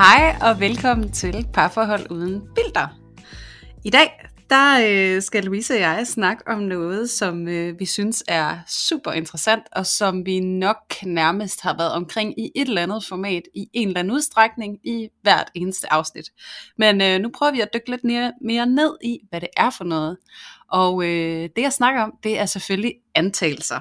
Hej og velkommen til Parforhold Uden Filter. I dag der øh, skal Louise og jeg snakke om noget, som øh, vi synes er super interessant, og som vi nok nærmest har været omkring i et eller andet format, i en eller anden udstrækning, i hvert eneste afsnit. Men øh, nu prøver vi at dykke lidt mere, mere ned i, hvad det er for noget. Og øh, det jeg snakker om, det er selvfølgelig antagelser.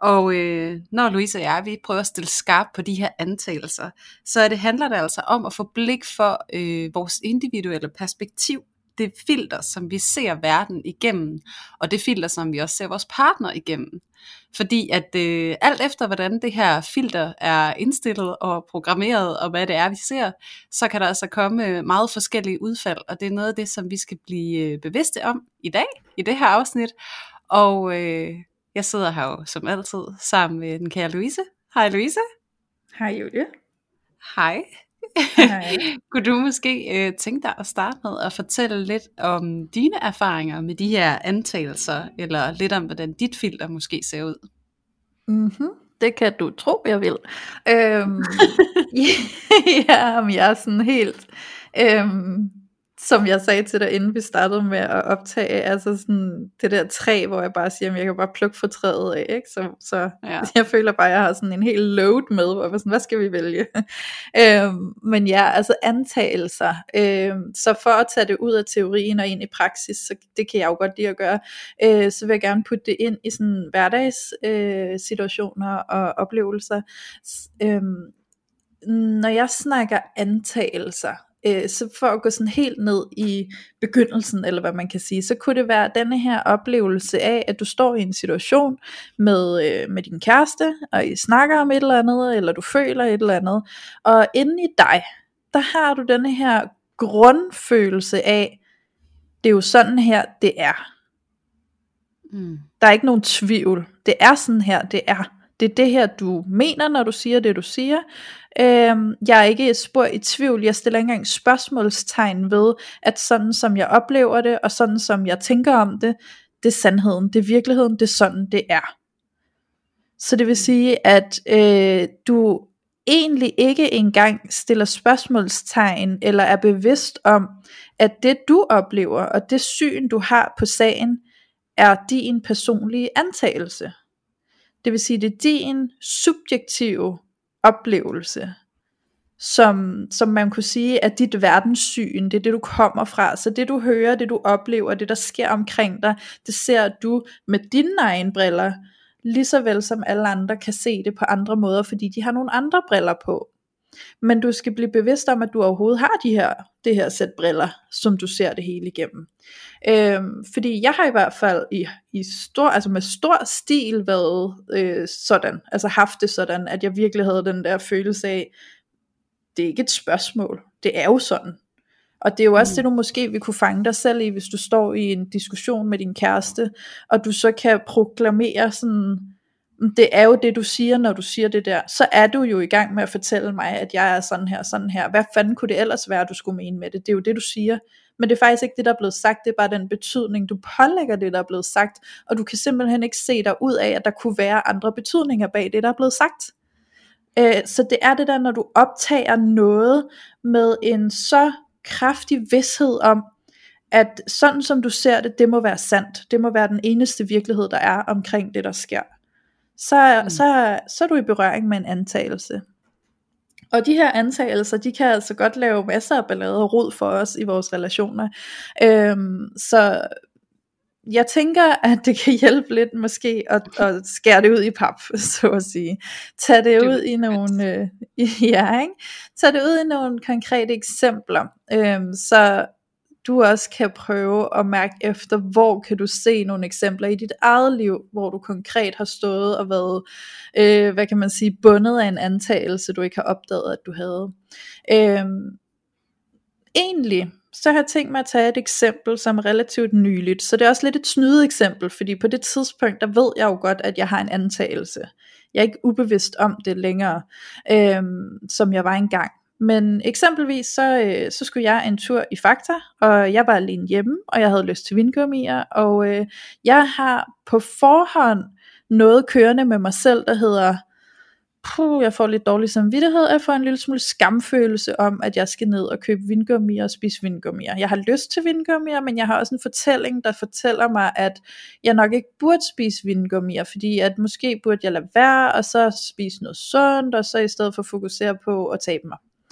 Og øh, når Louise og jeg, vi prøver at stille skarp på de her antagelser, så det handler det altså om at få blik for øh, vores individuelle perspektiv det filter, som vi ser verden igennem, og det filter, som vi også ser vores partner igennem. Fordi at øh, alt efter, hvordan det her filter er indstillet og programmeret, og hvad det er, vi ser, så kan der altså komme øh, meget forskellige udfald, og det er noget af det, som vi skal blive øh, bevidste om i dag, i det her afsnit. Og øh, jeg sidder her jo som altid sammen med den kære Louise. Hej Louise. Hej Julie. Hej. Kunne du måske øh, tænke dig at starte med at fortælle lidt om dine erfaringer med de her antagelser, eller lidt om, hvordan dit filter måske ser ud? Mm-hmm. Det kan du tro, jeg vil. Øhm, ja, jeg er sådan helt... Øhm, som jeg sagde til dig, inden vi startede med at optage, altså sådan det der træ, hvor jeg bare siger, at jeg kan bare plukke for træet af, ikke? Så, så ja. jeg føler bare, at jeg har sådan en helt load med, hvor jeg var sådan, hvad skal vi vælge? øhm, men ja, altså antagelser. Øhm, så for at tage det ud af teorien og ind i praksis, så det kan jeg jo godt lide at gøre, øh, så vil jeg gerne putte det ind i sådan hverdagssituationer øh, og oplevelser. Øhm, når jeg snakker antagelser, øh, så for at gå sådan helt ned i begyndelsen, eller hvad man kan sige, så kunne det være denne her oplevelse af, at du står i en situation med, øh, med din kæreste, og I snakker om et eller andet, eller du føler et eller andet, og inde i dig, der har du denne her grundfølelse af, det er jo sådan her, det er. Mm. Der er ikke nogen tvivl. Det er sådan her, det er. Det er det her, du mener, når du siger det, du siger. Øhm, jeg er ikke et spor i tvivl. Jeg stiller ikke engang spørgsmålstegn ved, at sådan som jeg oplever det, og sådan som jeg tænker om det, det er sandheden, det er virkeligheden, det er sådan, det er. Så det vil sige, at øh, du egentlig ikke engang stiller spørgsmålstegn, eller er bevidst om, at det du oplever, og det syn du har på sagen, er din personlige antagelse. Det vil sige, det er din subjektive oplevelse, som, som man kunne sige er dit verdenssyn, det er det du kommer fra, så det du hører, det du oplever, det der sker omkring dig, det ser du med dine egne briller, lige så vel som alle andre kan se det på andre måder, fordi de har nogle andre briller på. Men du skal blive bevidst om, at du overhovedet har de her, det her sæt briller, som du ser det hele igennem. Øhm, fordi jeg har i hvert fald i, i stor, altså med stor stil været øh, sådan, altså haft det sådan, at jeg virkelig havde den der følelse af, det er ikke et spørgsmål, det er jo sådan. Og det er jo også mm. det, du måske vil kunne fange dig selv i, hvis du står i en diskussion med din kæreste, og du så kan proklamere sådan, det er jo det du siger, når du siger det der, så er du jo i gang med at fortælle mig, at jeg er sådan her, sådan her. Hvad fanden kunne det ellers være, du skulle mene med det? Det er jo det, du siger. Men det er faktisk ikke det, der er blevet sagt, det er bare den betydning, du pålægger det, der er blevet sagt, og du kan simpelthen ikke se dig ud af, at der kunne være andre betydninger bag det, der er blevet sagt. Øh, så det er det der, når du optager noget med en så kraftig vidshed om, at sådan som du ser det, det må være sandt. Det må være den eneste virkelighed, der er omkring det, der sker så, mm. så, så er du i berøring med en antagelse. Og de her antagelser, de kan altså godt lave masser af ballade og rod for os i vores relationer. Øhm, så jeg tænker, at det kan hjælpe lidt måske at, at skære det ud i pap, så at sige. Tag det ud i nogle, øh, ja, ikke? Tag det ud i nogle konkrete eksempler, øhm, så du også kan prøve at mærke efter, hvor kan du se nogle eksempler i dit eget liv, hvor du konkret har stået og været, øh, hvad kan man sige, bundet af en antagelse, du ikke har opdaget, at du havde. Øh, egentlig, så har jeg tænkt mig at tage et eksempel, som er relativt nyligt. Så det er også lidt et snyde eksempel, fordi på det tidspunkt, der ved jeg jo godt, at jeg har en antagelse. Jeg er ikke ubevidst om det længere, øhm, som jeg var engang. Men eksempelvis så, øh, så skulle jeg en tur i Fakta, og jeg var alene hjemme, og jeg havde lyst til vingummier, og øh, jeg har på forhånd noget kørende med mig selv, der hedder, puh, jeg får lidt dårlig samvittighed, jeg får en lille smule skamfølelse om, at jeg skal ned og købe vingummier og spise vingummier. Jeg har lyst til vingummier, men jeg har også en fortælling, der fortæller mig, at jeg nok ikke burde spise vingummier, fordi at måske burde jeg lade være, og så spise noget sundt, og så i stedet for fokusere på at tabe mig.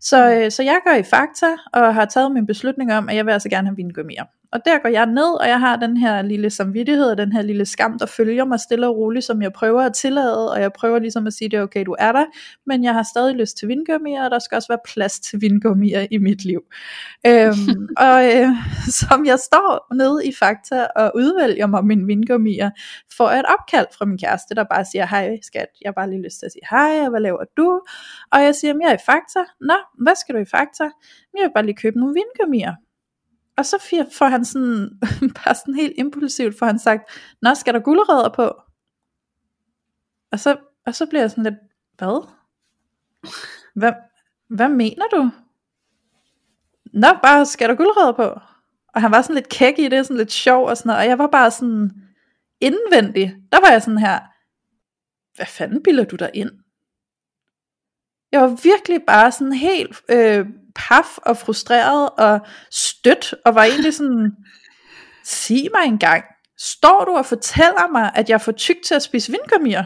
Så, øh, så jeg går i Fakta og har taget min beslutning om, at jeg vil altså gerne have vingummier. Og der går jeg ned, og jeg har den her lille samvittighed, den her lille skam, der følger mig stille og roligt, som jeg prøver at tillade, og jeg prøver ligesom at sige, det er okay, du er der, men jeg har stadig lyst til vingummier, og der skal også være plads til vingummier i mit liv. øhm, og øh, som jeg står nede i Fakta og udvælger mig mine vingummier, får jeg et opkald fra min kæreste, der bare siger, hej skat, jeg har bare lige lyst til at sige hej, hvad laver du? Og jeg siger, jeg er i Fakta. Nå, hvad skal du i Fakta? Jeg vil bare lige købe nogle vingummier. Og så får han sådan, bare sådan helt impulsivt, får han sagt, Nå, skal der guldrødder på? Og så, og så bliver jeg sådan lidt, hvad? Hvad, hvad mener du? Nå, bare skal der guldrødder på? Og han var sådan lidt kæk i det, sådan lidt sjov og sådan noget, og jeg var bare sådan indvendig. Der var jeg sådan her, hvad fanden bilder du dig ind? Jeg var virkelig bare sådan helt øh, paf og frustreret og stødt, og var egentlig sådan, sig mig engang, står du og fortæller mig, at jeg får tyk til at spise vindgummier?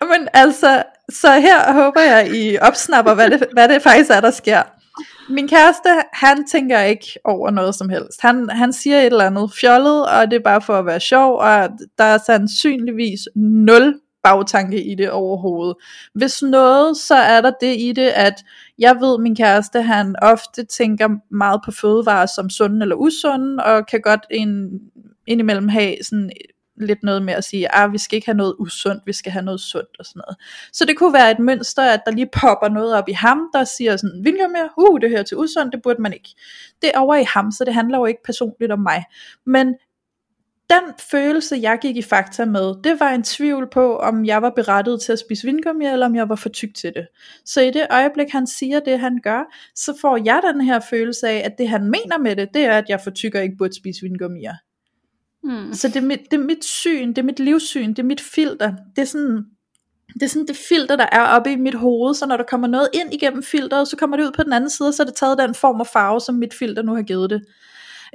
Men altså, så her håber jeg, I opsnapper, hvad det, hvad det faktisk er, der sker. Min kæreste, han tænker ikke over noget som helst. Han, han siger et eller andet fjollet, og det er bare for at være sjov, og der er sandsynligvis nul bagtanke i det overhovedet. Hvis noget, så er der det i det, at jeg ved, min kæreste, han ofte tænker meget på fødevarer som sunde eller usunde, og kan godt en, indimellem have sådan lidt noget med at sige, at ah, vi skal ikke have noget usundt, vi skal have noget sundt og sådan noget. Så det kunne være et mønster, at der lige popper noget op i ham, der siger sådan, vil jeg mere? Uh, det hører til usundt, det burde man ikke. Det er over i ham, så det handler jo ikke personligt om mig. Men den følelse, jeg gik i fakta med, det var en tvivl på, om jeg var berettiget til at spise vingummi, eller om jeg var for tyk til det. Så i det øjeblik, han siger det, han gør, så får jeg den her følelse af, at det han mener med det, det er, at jeg for tyk og ikke burde spise vingummier. Mm. Så det er, mit, det er mit syn, det er mit livssyn, det er mit filter. Det er sådan, det er sådan det filter, der er oppe i mit hoved, så når der kommer noget ind igennem filteret, så kommer det ud på den anden side, så er det taget den form og farve, som mit filter nu har givet det.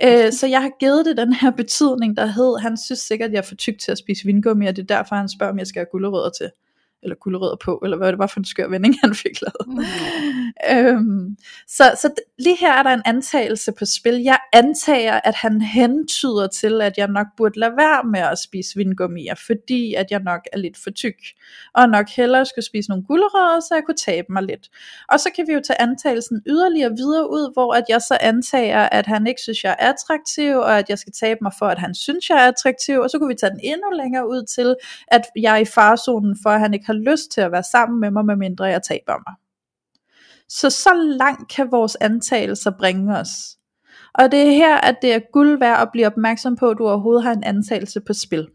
Øh, så jeg har givet det den her betydning, der hed, han synes sikkert, at jeg er for tyk til at spise vingummi, og det er derfor, han spørger, om jeg skal have gulerødder til eller gulerødder på, eller hvad det var for en skør vending, han fik lavet. Mm. øhm, så, så lige her er der en antagelse på spil. Jeg antager, at han hentyder til, at jeg nok burde lade være med at spise vingummier, fordi at jeg nok er lidt for tyk, og nok hellere skulle spise nogle gulerødder, så jeg kunne tabe mig lidt. Og så kan vi jo tage antagelsen yderligere videre ud, hvor at jeg så antager, at han ikke synes, jeg er attraktiv, og at jeg skal tabe mig for, at han synes, jeg er attraktiv, og så kunne vi tage den endnu længere ud til, at jeg er i farzonen for, at han ikke har lyst til at være sammen med mig, medmindre jeg taber mig. Så så langt kan vores antagelser bringe os. Og det er her, at det er guld værd at blive opmærksom på, at du overhovedet har en antagelse på spil.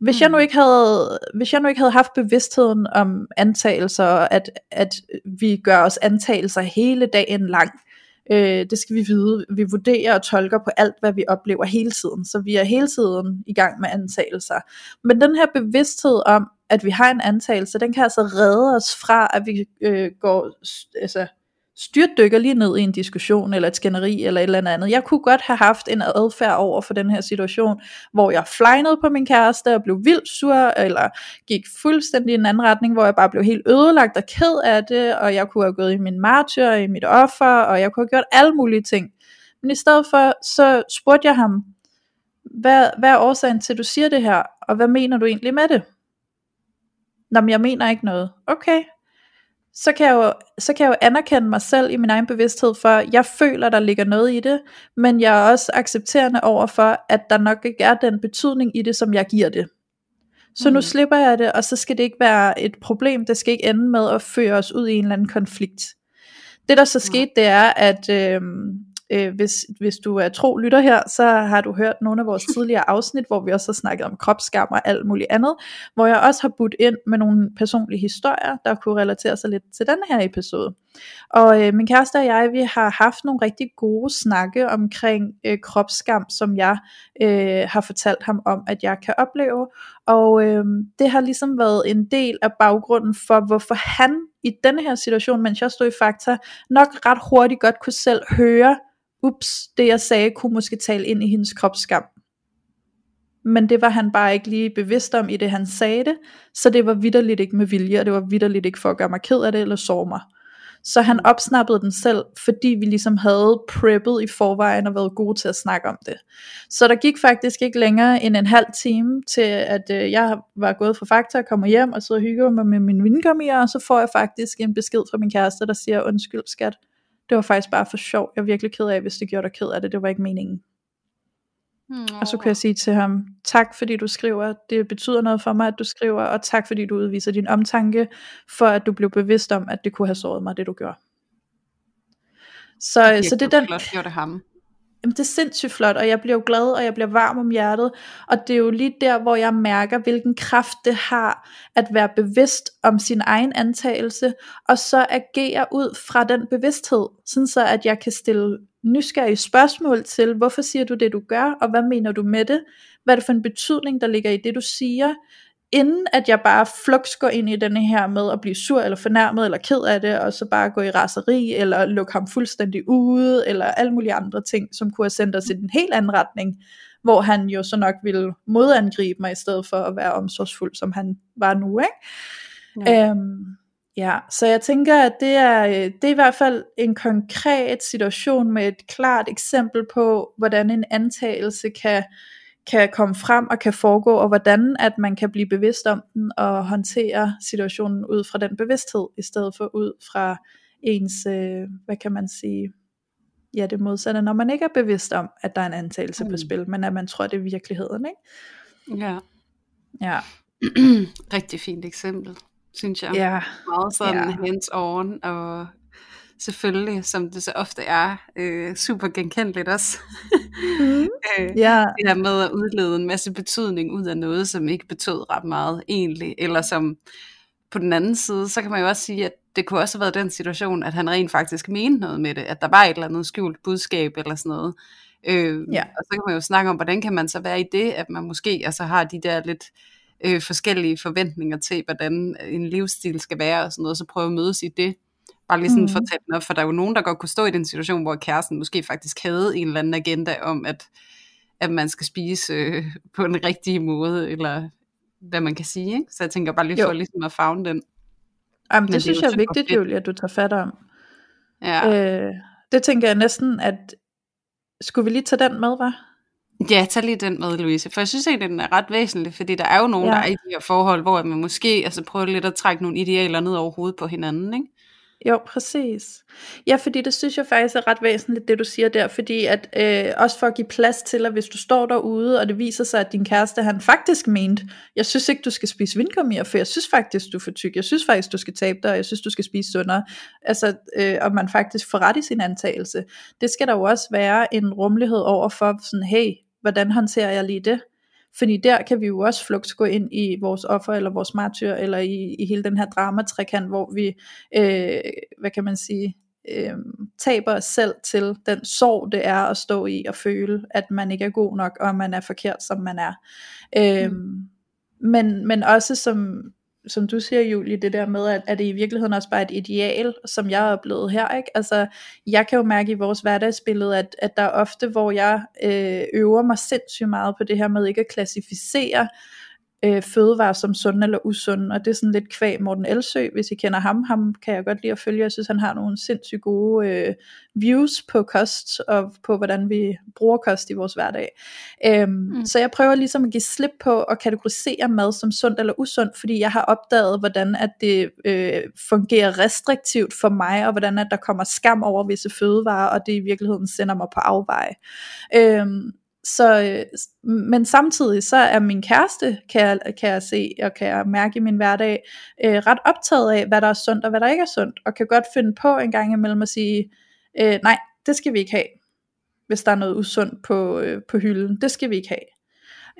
Hvis, jeg nu mm. ikke havde, hvis jeg nu ikke havde haft bevidstheden om antagelser, at, at vi gør os antagelser hele dagen lang, Øh, det skal vi vide. Vi vurderer og tolker på alt, hvad vi oplever hele tiden. Så vi er hele tiden i gang med antagelser. Men den her bevidsthed om, at vi har en antagelse, den kan altså redde os fra, at vi øh, går altså, styrtdykker lige ned i en diskussion, eller et skænderi, eller et eller andet. Jeg kunne godt have haft en adfærd over for den her situation, hvor jeg flejnede på min kæreste, og blev vildt sur, eller gik fuldstændig i en anden retning, hvor jeg bare blev helt ødelagt og ked af det, og jeg kunne have gået i min martyr, i mit offer, og jeg kunne have gjort alle mulige ting. Men i stedet for, så spurgte jeg ham, hvad, hvad er årsagen til, at du siger det her, og hvad mener du egentlig med det? Nå, men jeg mener ikke noget. Okay, så kan, jeg jo, så kan jeg jo anerkende mig selv i min egen bevidsthed for, at jeg føler, der ligger noget i det, men jeg er også accepterende over for, at der nok ikke er den betydning i det, som jeg giver det. Så mm. nu slipper jeg det, og så skal det ikke være et problem, det skal ikke ende med at føre os ud i en eller anden konflikt. Det der så skete, det er, at øh, øh, hvis, hvis du er tro lytter her, så har du hørt nogle af vores tidligere afsnit, hvor vi også har snakket om kropsskam og alt muligt andet, hvor jeg også har budt ind med nogle personlige historier, der kunne relatere sig lidt til den her episode. Og øh, min kæreste og jeg, vi har haft nogle rigtig gode snakke omkring øh, kropsskam, som jeg øh, har fortalt ham om, at jeg kan opleve. Og øh, det har ligesom været en del af baggrunden for, hvorfor han i denne her situation, mens jeg stod i Fakta, nok ret hurtigt godt kunne selv høre, ups, det jeg sagde kunne måske tale ind i hendes kropsskam. Men det var han bare ikke lige bevidst om i det han sagde det, så det var vidderligt ikke med vilje, og det var vidderligt ikke for at gøre mig ked af det eller sove mig. Så han opsnappede den selv, fordi vi ligesom havde preppet i forvejen og været gode til at snakke om det. Så der gik faktisk ikke længere end en halv time til, at øh, jeg var gået fra Fakta og kommer hjem og så og hygger mig med min vindgummier, og så får jeg faktisk en besked fra min kæreste, der siger, undskyld skat, det var faktisk bare for sjov. Jeg er virkelig ked af, hvis det gjorde dig ked af det. Det var ikke meningen. Mm. Og så kunne jeg sige til ham, tak fordi du skriver, det betyder noget for mig, at du skriver, og tak fordi du udviser din omtanke, for at du blev bevidst om, at det kunne have såret mig, det du gjorde. Så, det så det er den... Flot gjorde det ham. Jamen, det er sindssygt flot, og jeg bliver jo glad, og jeg bliver varm om hjertet, og det er jo lige der, hvor jeg mærker, hvilken kraft det har, at være bevidst om sin egen antagelse, og så agere ud fra den bevidsthed, sådan så at jeg kan stille nysgerrige spørgsmål til, hvorfor siger du det, du gør, og hvad mener du med det? Hvad er det for en betydning, der ligger i det, du siger? Inden at jeg bare flux går ind i denne her med at blive sur eller fornærmet eller ked af det, og så bare gå i raseri, eller lukke ham fuldstændig ude, eller alle mulige andre ting, som kunne have sendt os i en helt anden retning, hvor han jo så nok ville modangribe mig, i stedet for at være omsorgsfuld, som han var nu, ikke? Ja. Øhm, ja, så jeg tænker, at det er, det er i hvert fald en konkret situation med et klart eksempel på, hvordan en antagelse kan kan komme frem og kan foregå, og hvordan at man kan blive bevidst om den og håndtere situationen ud fra den bevidsthed, i stedet for ud fra ens, øh, hvad kan man sige, ja det modsatte, når man ikke er bevidst om, at der er en antagelse mm. på spil, men at man tror, det er virkeligheden, ikke? Ja. Ja. Rigtig fint eksempel, synes jeg. Ja. Meget sådan ja. hands on og selvfølgelig, som det så ofte er, øh, super genkendeligt også. mm. øh, yeah. Det her med at udlede en masse betydning ud af noget, som ikke betød ret meget egentlig, eller som på den anden side, så kan man jo også sige, at det kunne også have været den situation, at han rent faktisk mente noget med det, at der var et eller andet skjult budskab eller sådan noget. Øh, ja. Og så kan man jo snakke om, hvordan kan man så være i det, at man måske altså har de der lidt øh, forskellige forventninger til, hvordan en livsstil skal være og sådan noget, så prøve at mødes i det. Bare lige sådan mm. den op, for der er jo nogen, der godt kunne stå i den situation, hvor kæresten måske faktisk havde en eller anden agenda om, at, at man skal spise øh, på en rigtig måde, eller hvad man kan sige. Ikke? Så jeg tænker bare lige for ligesom at fagne den. Jamen, det, det synes jeg er vigtigt, Julie, at du tager fat om. Ja. Øh, det tænker jeg næsten, at skulle vi lige tage den med, var? Ja, tag lige den med, Louise. For jeg synes egentlig, den er ret væsentlig, fordi der er jo nogen, ja. der er i de her forhold, hvor man måske altså, prøver lidt at trække nogle idealer ned over hovedet på hinanden. Ikke? Jo, præcis. Ja, fordi det synes jeg faktisk er ret væsentligt, det du siger der, fordi at øh, også for at give plads til, at hvis du står derude, og det viser sig, at din kæreste, han faktisk mente, jeg synes ikke, du skal spise vindgummier, for jeg synes faktisk, du er for tyk, jeg synes faktisk, du skal tabe dig, og jeg synes, du skal spise sundere, altså, øh, og man faktisk får ret i sin antagelse. Det skal der jo også være en rummelighed over for, sådan, hey, hvordan håndterer jeg lige det? Fordi der kan vi jo også flugt gå ind i vores offer, eller vores martyr, eller i, i hele den her dramatrækant, hvor vi, øh, hvad kan man sige, øh, taber os selv til den sorg, det er at stå i og føle, at man ikke er god nok, og man er forkert, som man er. Øh, mm. men, men også som, som du siger, Julie, det der med, at, at det i virkeligheden også bare et ideal, som jeg er oplevet her, ikke? Altså, jeg kan jo mærke i vores hverdagsbillede, at, at der er ofte, hvor jeg øh, øver mig sindssygt meget på det her med ikke at klassificere øh, fødevarer som sunde eller usunde, og det er sådan lidt kvæg Morten Elsø, hvis I kender ham, ham kan jeg godt lide at følge, jeg synes han har nogle sindssygt gode øh, views på kost, og på hvordan vi bruger kost i vores hverdag. Øhm, mm. Så jeg prøver ligesom at give slip på at kategorisere mad som sundt eller usundt, fordi jeg har opdaget, hvordan at det øh, fungerer restriktivt for mig, og hvordan at der kommer skam over visse fødevarer, og det i virkeligheden sender mig på afveje. Øhm, så, øh, men samtidig så er min kæreste, kan jeg, kan jeg se og kan jeg mærke i min hverdag, øh, ret optaget af, hvad der er sundt og hvad der ikke er sundt, og kan godt finde på en gang imellem at sige, øh, nej, det skal vi ikke have, hvis der er noget usundt på, øh, på hylden, det skal vi ikke have.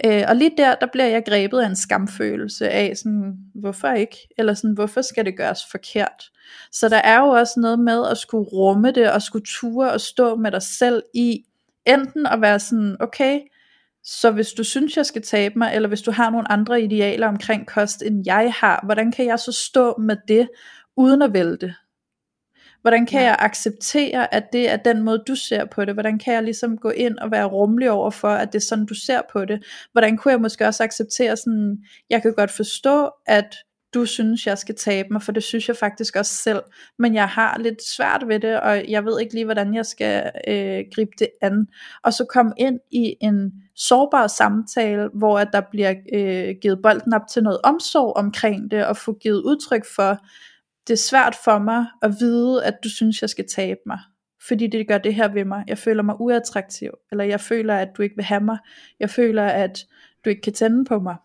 Øh, og lige der, der bliver jeg grebet af en skamfølelse af sådan, hvorfor ikke? Eller sådan, hvorfor skal det gøres forkert? Så der er jo også noget med at skulle rumme det, og skulle ture og stå med dig selv i, enten at være sådan, okay, så hvis du synes, jeg skal tabe mig, eller hvis du har nogle andre idealer omkring kost, end jeg har, hvordan kan jeg så stå med det, uden at vælte? Hvordan kan ja. jeg acceptere, at det er den måde, du ser på det? Hvordan kan jeg ligesom gå ind og være rummelig over for, at det er sådan, du ser på det? Hvordan kunne jeg måske også acceptere sådan, jeg kan godt forstå, at du synes, jeg skal tabe mig, for det synes jeg faktisk også selv, men jeg har lidt svært ved det, og jeg ved ikke lige, hvordan jeg skal øh, gribe det an. Og så komme ind i en sårbar samtale, hvor at der bliver øh, givet bolden op til noget omsorg omkring det, og få givet udtryk for, det er svært for mig at vide, at du synes, jeg skal tabe mig. Fordi det gør det her ved mig. Jeg føler mig uattraktiv. Eller jeg føler, at du ikke vil have mig. Jeg føler, at du ikke kan tænde på mig.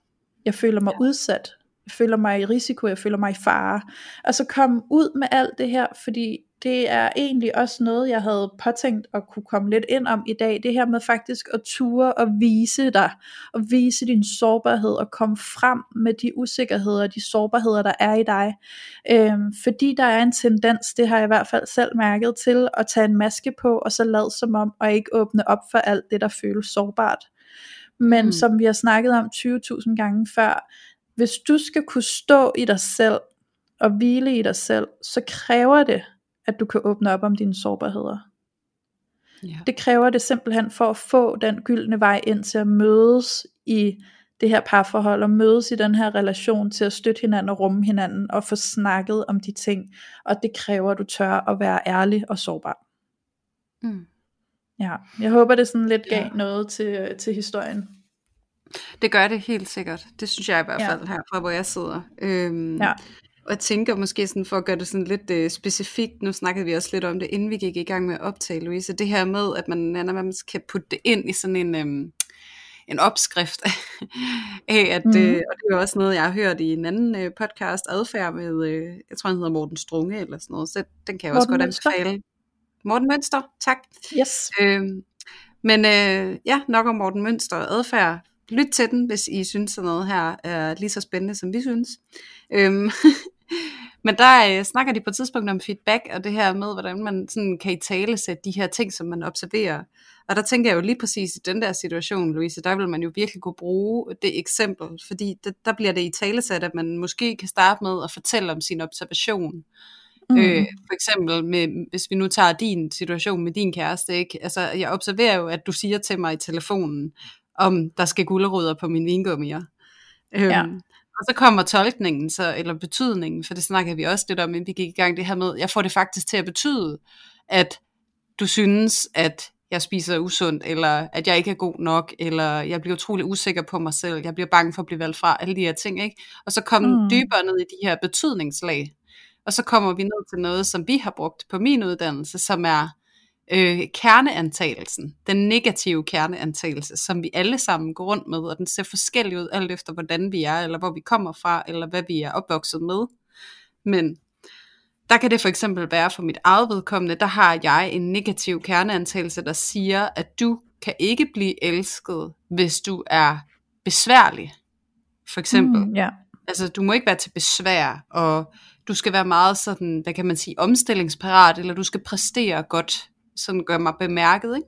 Jeg føler mig ja. udsat. Føler mig i risiko. Jeg føler mig i fare. Og så kom ud med alt det her, fordi det er egentlig også noget, jeg havde påtænkt at kunne komme lidt ind om i dag. Det her med faktisk at ture og vise dig, og vise din sårbarhed, og komme frem med de usikkerheder, de sårbarheder, der er i dig. Øhm, fordi der er en tendens, det har jeg i hvert fald selv mærket til, at tage en maske på, og så lade som om, og ikke åbne op for alt det, der føles sårbart. Men mm. som vi har snakket om 20.000 gange før, hvis du skal kunne stå i dig selv, og hvile i dig selv, så kræver det, at du kan åbne op om dine sårbarheder. Ja. Det kræver det simpelthen for at få den gyldne vej ind til at mødes i det her parforhold, og mødes i den her relation til at støtte hinanden og rumme hinanden, og få snakket om de ting, og det kræver, at du tør at være ærlig og sårbar. Mm. Ja, jeg håber det sådan lidt gav ja. noget til, til historien. Det gør det helt sikkert. Det synes jeg i hvert fald ja. her fra hvor jeg sidder. Øhm, ja. Og jeg tænker måske sådan for at gøre det sådan lidt uh, specifikt, nu snakkede vi også lidt om det, inden vi gik i gang med at optage, Louise, det her med, at man, når man kan putte det ind i sådan en, um, en opskrift af, at, mm. uh, og det er også noget, jeg har hørt i en anden uh, podcast, Adfærd med, uh, jeg tror han hedder Morten Strunge eller sådan noget, så den kan jeg Morten også godt Mønster. anbefale. Morten Mønster, tak. Yes. Uh, men uh, ja, nok om Morten Mønster og adfærd. Lyt til den, hvis I synes, at noget her er lige så spændende, som vi synes. Øhm, Men der øh, snakker de på et tidspunkt om feedback, og det her med, hvordan man sådan kan i tale sætte de her ting, som man observerer. Og der tænker jeg jo lige præcis i den der situation, Louise, der vil man jo virkelig kunne bruge det eksempel, fordi det, der bliver det i talesat, at man måske kan starte med at fortælle om sin observation. Mm. Øh, for eksempel, med, hvis vi nu tager din situation med din kæreste, ikke? Altså, jeg observerer jo, at du siger til mig i telefonen, om der skal gulerødder på min vingummier. Øhm, ja. Og så kommer tolkningen, så, eller betydningen, for det snakker vi også lidt om, inden vi gik i gang, det her med, jeg får det faktisk til at betyde, at du synes, at jeg spiser usundt, eller at jeg ikke er god nok, eller jeg bliver utrolig usikker på mig selv, jeg bliver bange for at blive valgt fra, alle de her ting, ikke? Og så kommer mm. dybere ned i de her betydningslag, og så kommer vi ned til noget, som vi har brugt på min uddannelse, som er øh, kerneantagelsen, den negative kerneantagelse, som vi alle sammen går rundt med, og den ser forskellig ud alt efter, hvordan vi er, eller hvor vi kommer fra, eller hvad vi er opvokset med. Men der kan det for eksempel være for mit eget vedkommende, der har jeg en negativ kerneantagelse, der siger, at du kan ikke blive elsket, hvis du er besværlig. For eksempel. Mm, yeah. Altså, du må ikke være til besvær, og du skal være meget sådan, hvad kan man sige, omstillingsparat, eller du skal præstere godt sådan gør mig bemærket, ikke?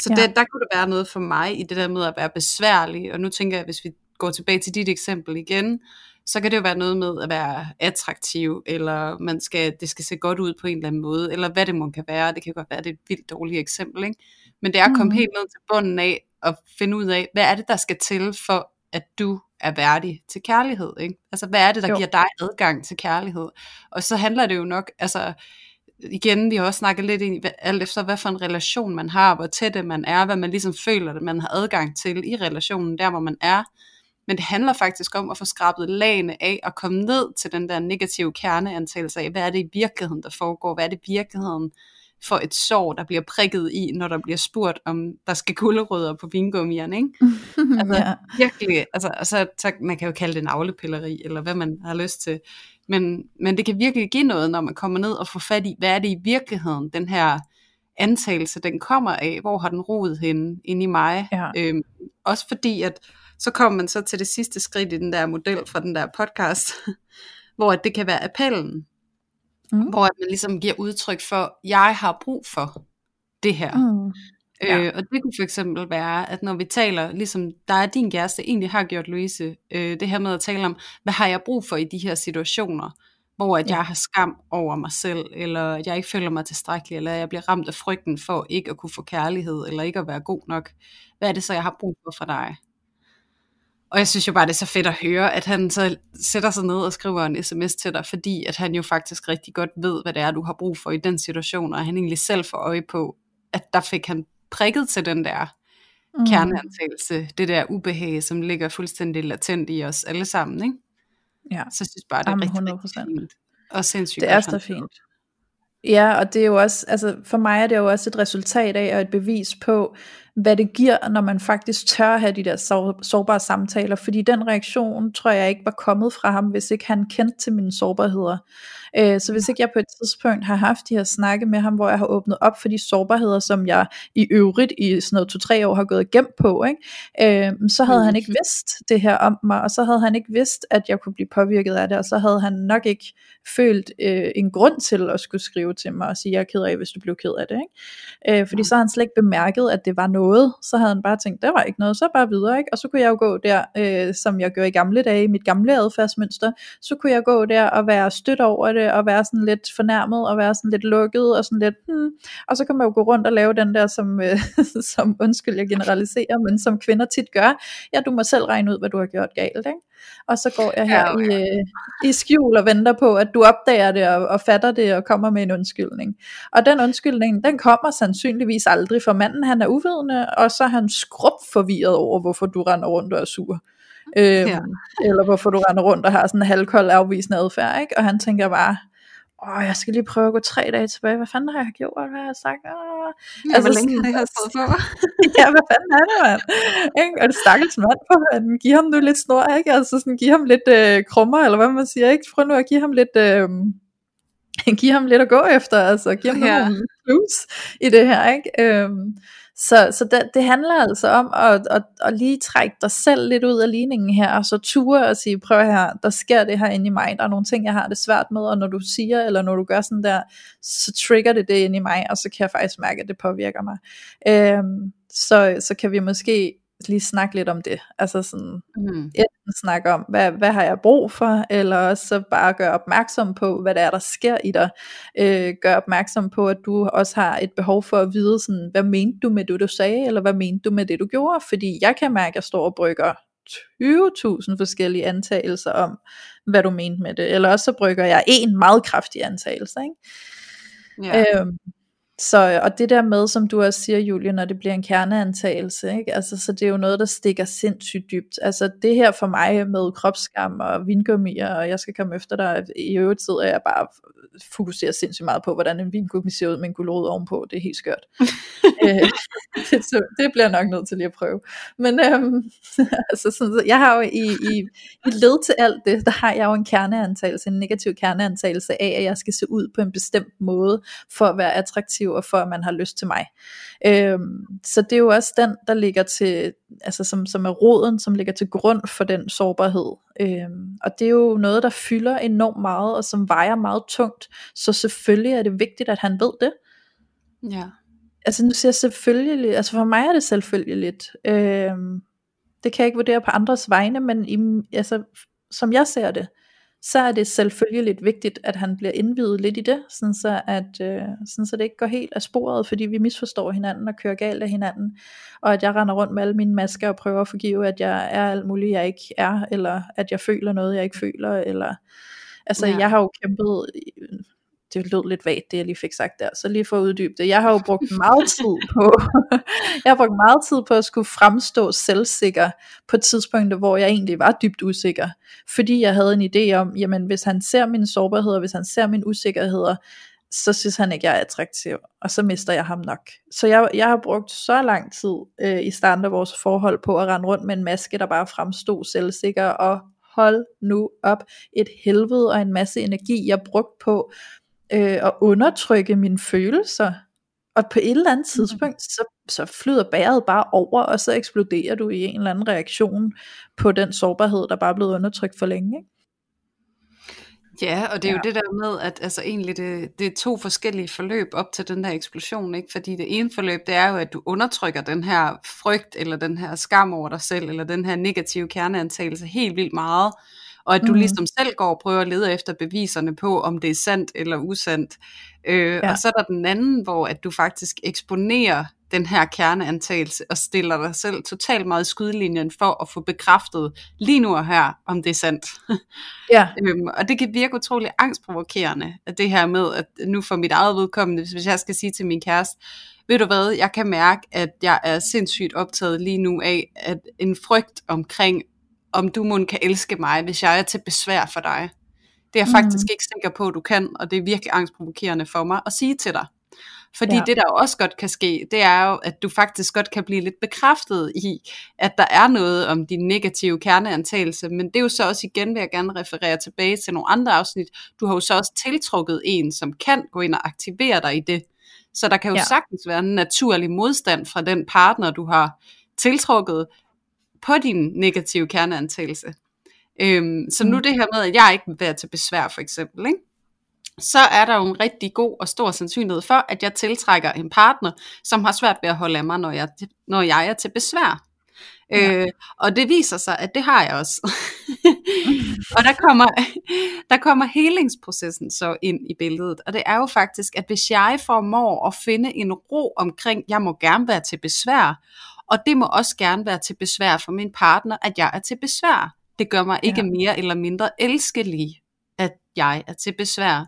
Så ja. det, der kunne det være noget for mig i det der med at være besværlig, og nu tænker jeg, hvis vi går tilbage til dit eksempel igen, så kan det jo være noget med at være attraktiv, eller man skal, det skal se godt ud på en eller anden måde, eller hvad det må kan være. Det kan godt være, det er et vildt dårligt eksempel. Ikke? Men det er at komme mm. helt ned til bunden af, og finde ud af, hvad er det, der skal til for, at du er værdig til kærlighed. Ikke? Altså, hvad er det, der jo. giver dig adgang til kærlighed? Og så handler det jo nok, altså, igen, vi har også snakket lidt ind, alt efter, hvad for en relation man har, hvor tætte man er, hvad man ligesom føler, at man har adgang til i relationen, der hvor man er. Men det handler faktisk om at få skrabet lagene af og komme ned til den der negative kerneantagelse af, hvad er det i virkeligheden, der foregår, hvad er det i virkeligheden for et sår, der bliver prikket i, når der bliver spurgt, om der skal gullerødder på vingummierne, ikke? altså, ja. virkelig, altså, altså, så, man kan jo kalde det navlepilleri, eller hvad man har lyst til, men, men det kan virkelig give noget, når man kommer ned og får fat i, hvad er det i virkeligheden, den her antagelse, den kommer af, hvor har den roet henne inde i mig, ja. øhm, også fordi, at så kommer man så til det sidste skridt i den der model fra den der podcast, hvor det kan være appellen, mm. hvor man ligesom giver udtryk for, jeg har brug for det her. Mm. Ja. Øh, og det kunne for eksempel være, at når vi taler, ligesom der er din kæreste egentlig har gjort, Louise, øh, det her med at tale om, hvad har jeg brug for i de her situationer, hvor at ja. jeg har skam over mig selv, eller at jeg ikke føler mig tilstrækkelig, eller jeg bliver ramt af frygten for ikke at kunne få kærlighed, eller ikke at være god nok. Hvad er det så, jeg har brug for for dig? Og jeg synes jo bare, det er så fedt at høre, at han så sætter sig ned og skriver en sms til dig, fordi at han jo faktisk rigtig godt ved, hvad det er, du har brug for i den situation, og han egentlig selv får øje på, at der fik han prikket til den der mm. kerneantagelse, det der ubehag, som ligger fuldstændig latent i os alle sammen, ikke? Ja. Så jeg synes bare, det er Jamen, rigtig, 100%. rigtig fint. Og sindssygt Det er så fint. Ja, og det er jo også, altså for mig er det jo også et resultat af, og et bevis på, hvad det giver, når man faktisk tør have de der sår, sårbare samtaler, fordi den reaktion tror jeg ikke var kommet fra ham, hvis ikke han kendte til mine sårbarheder. Øh, så hvis ikke jeg på et tidspunkt har haft de her snakke med ham, hvor jeg har åbnet op for de sårbarheder, som jeg i øvrigt i sådan noget to-tre år har gået gemt på, ikke? Øh, så havde mm. han ikke vidst det her om mig, og så havde han ikke vidst, at jeg kunne blive påvirket af det, og så havde han nok ikke følt øh, en grund til at skulle skrive til mig og sige, jeg er ked af, hvis du blev ked af det. Ikke? Øh, fordi så havde han slet ikke bemærket, at det var noget. Så havde han bare tænkt, det var ikke noget, så bare videre. Ikke? Og så kunne jeg jo gå der, øh, som jeg gjorde i gamle dage, i mit gamle adfærdsmønster, så kunne jeg gå der og være stødt over det, og være sådan lidt fornærmet, og være sådan lidt lukket, og sådan lidt, hmm. og så kan man jo gå rundt og lave den der, som, øh, som undskyld, jeg generaliserer, men som kvinder tit gør, ja, du må selv regne ud, hvad du har gjort galt, ikke? Og så går jeg her ja, okay. i, øh, i skjul og venter på, at du opdager det og, og fatter det og kommer med en undskyldning. Og den undskyldning, den kommer sandsynligvis aldrig, for manden han er uvidende, og så er han skrub forvirret over, hvorfor du render rundt og er sur. Øhm, ja. Eller hvorfor du render rundt og har sådan en halvkold afvisende adfærd, ikke? Og han tænker bare, åh, jeg skal lige prøve at gå tre dage tilbage, hvad fanden har jeg gjort, hvad har jeg sagt? Åh. Ja, altså, hvor længe har jeg stået for? ja, hvad fanden er det, mand? Ikke? Og det stakkels mand på den, giv ham nu lidt snor, ikke? Altså sådan, giv ham lidt øh, krummer, eller hvad man siger, ikke? Prøv nu at give ham lidt... Øh, give ham lidt at gå efter, altså giv ham ja. nogle clues i det her, ikke? Øhm, så, så det, det handler altså om at, at, at lige trække dig selv lidt ud af ligningen her, og så ture og sige, prøv her, der sker det her inde i mig, der er nogle ting, jeg har det svært med, og når du siger, eller når du gør sådan der, så trigger det det inde i mig, og så kan jeg faktisk mærke, at det påvirker mig. Øhm, så, så kan vi måske lige snakke lidt om det. Altså sådan, mm. enten snakke om, hvad, hvad har jeg brug for, eller så bare gøre opmærksom på, hvad det er, der sker i dig. Øh, gør opmærksom på, at du også har et behov for at vide, sådan, hvad mente du med det, du sagde, eller hvad mente du med det, du gjorde? Fordi jeg kan mærke, at jeg står og brygger 20.000 forskellige antagelser om, hvad du mente med det. Eller også så brygger jeg en meget kraftig antagelse. Ikke? Ja. Øhm, så, og det der med, som du også siger, Julie, når det bliver en kerneantagelse, ikke? Altså, så det er jo noget, der stikker sindssygt dybt. Altså det her for mig med kropsskam og vingummier, og jeg skal komme efter dig, i øvrigt sidder jeg bare fokuserer sindssygt meget på, hvordan en vingummi ser ud med en gulerod ovenpå. Det er helt skørt. øh, det, så, det bliver jeg nok nødt til lige at prøve. Men øhm, altså sådan, jeg har jo i, i, i led til alt det, der har jeg jo en kerneantagelse, en negativ kerneantagelse af, at jeg skal se ud på en bestemt måde, for at være attraktiv, og for at man har lyst til mig. Øhm, så det er jo også den, der ligger til, altså som, som er roden, som ligger til grund for den sårbarhed. Øhm, og det er jo noget, der fylder enormt meget, og som vejer meget tungt. Så selvfølgelig er det vigtigt, at han ved det. Ja. Altså nu siger jeg selvfølgelig, altså for mig er det selvfølgeligt. Øhm, det kan jeg ikke vurdere på andres vegne, men i, altså, som jeg ser det, så er det selvfølgelig vigtigt, at han bliver indvidet lidt i det, sådan så, at, øh, sådan så det ikke går helt af sporet, fordi vi misforstår hinanden og kører galt af hinanden, og at jeg render rundt med alle mine masker og prøver at forgive, at jeg er alt muligt, jeg ikke er, eller at jeg føler noget, jeg ikke føler, eller altså ja. jeg har jo kæmpet det lød lidt vagt, det jeg lige fik sagt der, så lige for at uddybe det. Jeg har jo brugt meget tid på, jeg har brugt meget tid på at skulle fremstå selvsikker på tidspunkter, hvor jeg egentlig var dybt usikker. Fordi jeg havde en idé om, jamen hvis han ser mine sårbarheder, hvis han ser mine usikkerheder, så synes han ikke, jeg er attraktiv, og så mister jeg ham nok. Så jeg, jeg har brugt så lang tid øh, i starten af vores forhold på at rende rundt med en maske, der bare fremstod selvsikker, og hold nu op, et helvede og en masse energi, jeg brugte på øh, at undertrykke mine følelser. Og på et eller andet mm. tidspunkt, så, så flyder bæret bare over, og så eksploderer du i en eller anden reaktion på den sårbarhed, der bare er blevet undertrykt for længe. Ikke? Ja, og det er ja. jo det der med, at altså egentlig det, det er to forskellige forløb op til den her eksplosion, ikke? Fordi det ene forløb, det er jo, at du undertrykker den her frygt, eller den her skam over dig selv, eller den her negative kerneantagelse helt vildt meget, og at du mm. ligesom selv går og prøver at lede efter beviserne på, om det er sandt eller usandt. Øh, ja. Og så er der den anden, hvor at du faktisk eksponerer den her kerneantagelse og stiller dig selv totalt meget i skudlinjen for at få bekræftet lige nu og her, om det er sandt. Ja. øhm, og det kan virke utrolig angstprovokerende, at det her med, at nu for mit eget vedkommende, hvis jeg skal sige til min kæreste, ved du hvad, jeg kan mærke, at jeg er sindssygt optaget lige nu af, at en frygt omkring, om du må kan elske mig, hvis jeg er til besvær for dig. Det er jeg faktisk mm. ikke sikker på, at du kan, og det er virkelig angstprovokerende for mig at sige til dig. Fordi ja. det, der også godt kan ske, det er jo, at du faktisk godt kan blive lidt bekræftet i, at der er noget om din negative kerneantagelse. Men det er jo så også igen, vil jeg gerne referere tilbage til nogle andre afsnit. Du har jo så også tiltrukket en, som kan gå ind og aktivere dig i det. Så der kan jo ja. sagtens være en naturlig modstand fra den partner, du har tiltrukket på din negative kerneantagelse. Øhm, så nu mm. det her med, at jeg ikke vil være til besvær for eksempel, ikke? så er der jo en rigtig god og stor sandsynlighed for, at jeg tiltrækker en partner, som har svært ved at holde af mig, når jeg, når jeg er til besvær. Ja. Øh, og det viser sig, at det har jeg også. og der kommer, der kommer helingsprocessen så ind i billedet. Og det er jo faktisk, at hvis jeg formår at finde en ro omkring, jeg må gerne være til besvær, og det må også gerne være til besvær for min partner, at jeg er til besvær. Det gør mig ikke ja. mere eller mindre elskelig, at jeg er til besvær.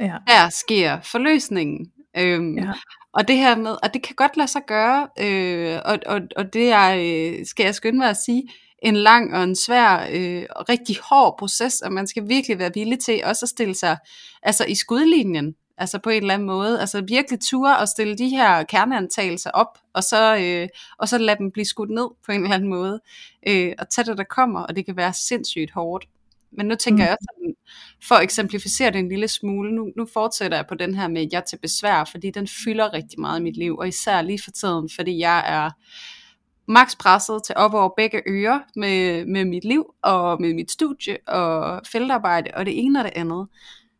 Ja. Der sker forløsningen. Øhm, ja. Og det her med, og det kan godt lade sig gøre, øh, og, og, og det er, øh, skal jeg skynde mig at sige, en lang og en svær øh, og rigtig hård proces, og man skal virkelig være villig til også at stille sig altså i skudlinjen, altså på en eller anden måde, altså virkelig ture og stille de her kerneantagelser op, og så, øh, og så lade dem blive skudt ned på en eller anden måde, øh, og tage det, der kommer, og det kan være sindssygt hårdt. Men nu tænker mm. jeg også, for at eksemplificere det en lille smule, nu, nu fortsætter jeg på den her med, jeg til besvær, fordi den fylder rigtig meget i mit liv, og især lige for tiden, fordi jeg er max presset til op over begge ører med, med mit liv, og med mit studie, og feltarbejde, og det ene og det andet.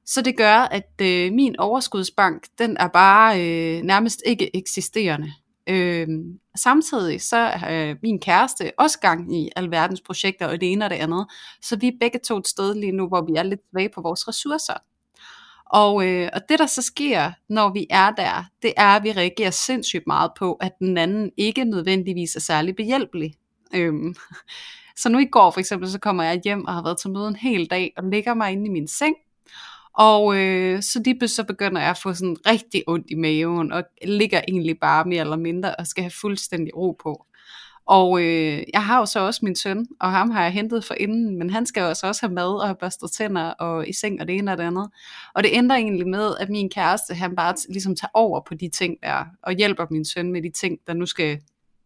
Så det gør, at øh, min overskudsbank, den er bare øh, nærmest ikke eksisterende. Øh, samtidig så er øh, min kæreste også gang i alverdens projekter og det ene og det andet. Så vi er begge to et sted lige nu, hvor vi er lidt svage på vores ressourcer. Og, øh, og det der så sker, når vi er der, det er, at vi reagerer sindssygt meget på, at den anden ikke nødvendigvis er særlig behjælpelig. Øhm, så nu i går for eksempel, så kommer jeg hjem og har været til møde en hel dag, og ligger mig inde i min seng, og øh, så lige så begynder jeg at få sådan rigtig ondt i maven, og ligger egentlig bare mere eller mindre, og skal have fuldstændig ro på. Og øh, jeg har jo så også min søn, og ham har jeg hentet for inden, men han skal jo altså også have mad og have børstet tænder og i seng og det ene og det andet. Og det ender egentlig med, at min kæreste, han bare ligesom tager over på de ting der, og hjælper min søn med de ting, der nu skal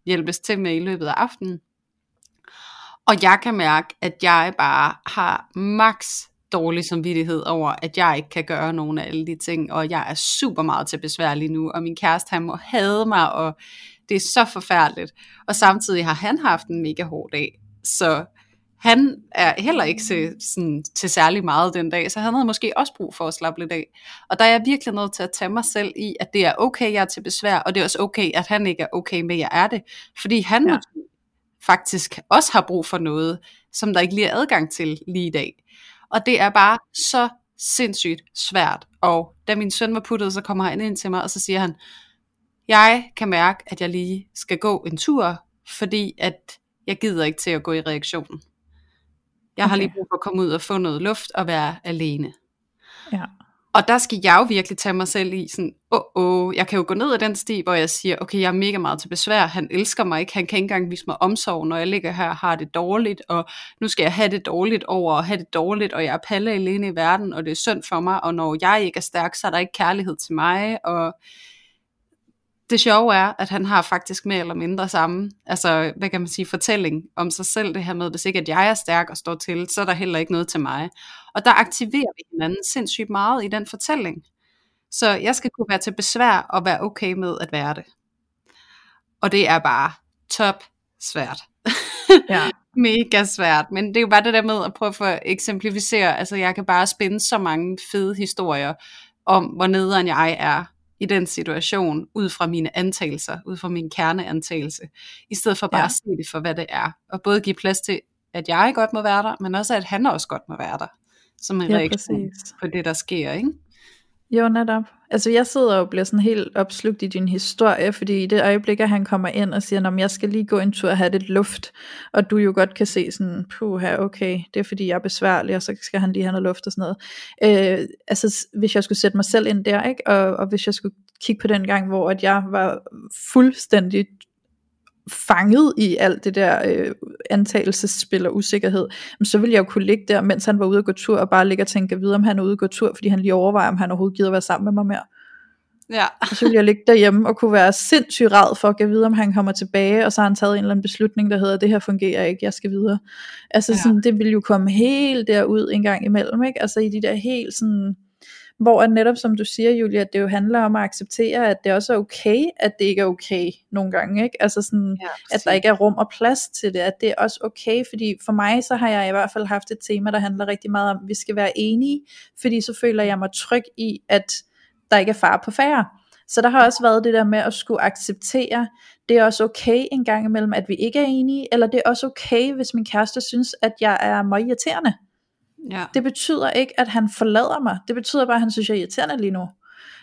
hjælpes til med i løbet af aftenen. Og jeg kan mærke, at jeg bare har max dårlig samvittighed over, at jeg ikke kan gøre nogen af alle de ting, og jeg er super meget til besvær lige nu, og min kæreste, han må hade mig, og det er så forfærdeligt. Og samtidig har han haft en mega hård dag, så han er heller ikke til, sådan, til særlig meget den dag, så han havde måske også brug for at slappe lidt af. Og der er jeg virkelig nødt til at tage mig selv i, at det er okay, jeg er til besvær, og det er også okay, at han ikke er okay med, at jeg er det. Fordi han ja. faktisk også har brug for noget, som der ikke lige er adgang til lige i dag. Og det er bare så sindssygt svært. Og da min søn var puttet, så kommer han ind til mig, og så siger han, jeg kan mærke, at jeg lige skal gå en tur, fordi at jeg gider ikke til at gå i reaktionen. Jeg okay. har lige brug for at komme ud og få noget luft og være alene. Ja. Og der skal jeg jo virkelig tage mig selv i sådan, åh, oh, oh, jeg kan jo gå ned ad den sti, hvor jeg siger, okay, jeg er mega meget til besvær, han elsker mig ikke, han kan ikke engang vise mig omsorg, når jeg ligger her og har det dårligt, og nu skal jeg have det dårligt over og have det dårligt, og jeg er palle alene i verden, og det er synd for mig, og når jeg ikke er stærk, så er der ikke kærlighed til mig, og det sjove er, at han har faktisk mere eller mindre samme, altså hvad kan man sige, fortælling om sig selv, det her med, hvis ikke at jeg er stærk og står til, så er der heller ikke noget til mig. Og der aktiverer vi hinanden sindssygt meget i den fortælling. Så jeg skal kunne være til besvær og være okay med at være det. Og det er bare top svært. Ja. Mega svært, men det er jo bare det der med at prøve at eksemplificere, altså jeg kan bare spænde så mange fede historier om, hvor nederen jeg er i den situation, ud fra mine antagelser, ud fra min kerneantagelse, i stedet for bare ja. at se det for, hvad det er. Og både give plads til, at jeg godt må være der, men også at han også godt må være der, som en ja, reaktion præcis. på det, der sker, ikke? Jo, netop. Altså jeg sidder og bliver sådan helt opslugt i din historie, fordi i det øjeblik, at han kommer ind og siger, at jeg skal lige gå en tur og have lidt luft, og du jo godt kan se sådan, puha, okay, det er fordi jeg er besværlig, og så skal han lige have noget luft og sådan noget. Øh, altså hvis jeg skulle sætte mig selv ind der, ikke? Og, og hvis jeg skulle kigge på den gang, hvor at jeg var fuldstændig fanget i alt det der øh, antagelsesspil og usikkerhed, så ville jeg jo kunne ligge der, mens han var ude at gå tur, og bare ligge og tænke videre, om han er ude at gå tur, fordi han lige overvejer, om han overhovedet gider at være sammen med mig mere. Ja. og så ville jeg ligge derhjemme og kunne være sindssygt rad for at give videre, om han kommer tilbage, og så har han taget en eller anden beslutning, der hedder, det her fungerer ikke, jeg skal videre. Altså ja. sådan, det ville jo komme helt derud en gang imellem, ikke? Altså i de der helt sådan, hvor at netop som du siger, Julia, at det jo handler om at acceptere, at det også er okay, at det ikke er okay nogle gange, ikke? Altså sådan, ja, at der ikke er rum og plads til det, at det er også okay, fordi for mig, så har jeg i hvert fald haft et tema, der handler rigtig meget om, at vi skal være enige, fordi så føler jeg mig tryg i, at der ikke er far på færre. Så der har også været det der med at skulle acceptere, det er også okay en gang imellem, at vi ikke er enige, eller det er også okay, hvis min kæreste synes, at jeg er meget irriterende. Ja. Det betyder ikke, at han forlader mig. Det betyder bare, at han synes, jeg er irriterende lige nu.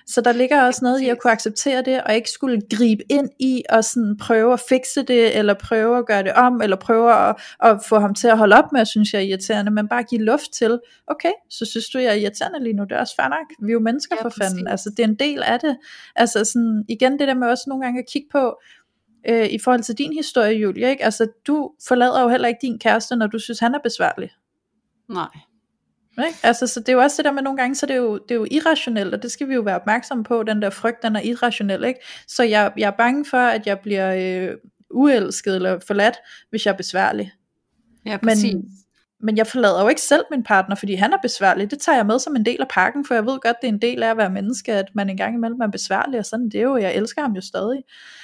Så der ligger også noget i at kunne acceptere det, og ikke skulle gribe ind i og sådan prøve at fikse det, eller prøve at gøre det om, eller prøve at, at få ham til at holde op med at synes, jeg er irriterende, men bare give luft til, okay, så synes du, jeg er irriterende lige nu, det er også fair nok. Vi er jo mennesker ja, for fanden, altså det er en del af det. Altså sådan, igen det der med også nogle gange at kigge på, øh, i forhold til din historie, Julie, ikke? altså du forlader jo heller ikke din kæreste, når du synes, han er besværlig. Nej. Ikke? Altså, så det er jo også det der med nogle gange, så det er, jo, det er jo irrationelt, og det skal vi jo være opmærksomme på, den der frygt, den er irrationel, ikke? Så jeg, jeg er bange for, at jeg bliver øh, uelsket eller forladt, hvis jeg er besværlig. Ja, præcis. Men, men jeg forlader jo ikke selv min partner, fordi han er besværlig. Det tager jeg med som en del af pakken, for jeg ved godt, det er en del af at være menneske, at man engang imellem er besværlig, og sådan det er jo, jeg elsker ham jo stadig.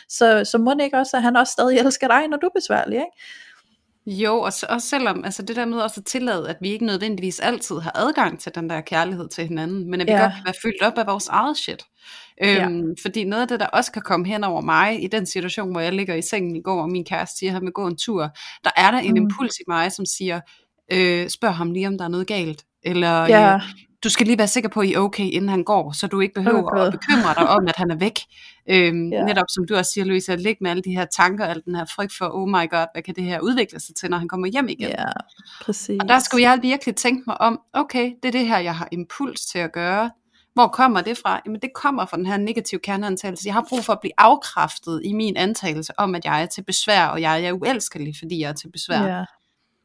Så, så må det ikke også, at han også stadig elsker dig, når du er besværlig, ikke? Jo, og så, også selvom, altså det der med også at tillade, at vi ikke nødvendigvis altid har adgang til den der kærlighed til hinanden, men at vi ja. godt kan være fyldt op af vores eget shit. Øhm, ja. Fordi noget af det, der også kan komme hen over mig, i den situation, hvor jeg ligger i sengen i går, og min kæreste siger, at han vil gå en tur, der er der en mm. impuls i mig, som siger, øh, spørg ham lige, om der er noget galt. Eller ja. øh, du skal lige være sikker på, at I er okay, inden han går, så du ikke behøver okay. at bekymre dig om, at han er væk. Øhm, ja. Netop som du også siger, Louise, at ligge med alle de her tanker, al den her frygt for, oh my god, hvad kan det her udvikle sig til, når han kommer hjem igen? Ja, præcis. Og der skulle jeg virkelig tænke mig om, okay, det er det her, jeg har impuls til at gøre. Hvor kommer det fra? Jamen det kommer fra den her negative kerneantagelse. Jeg har brug for at blive afkræftet i min antagelse om, at jeg er til besvær, og jeg er uelskelig, fordi jeg er til besvær. Ja.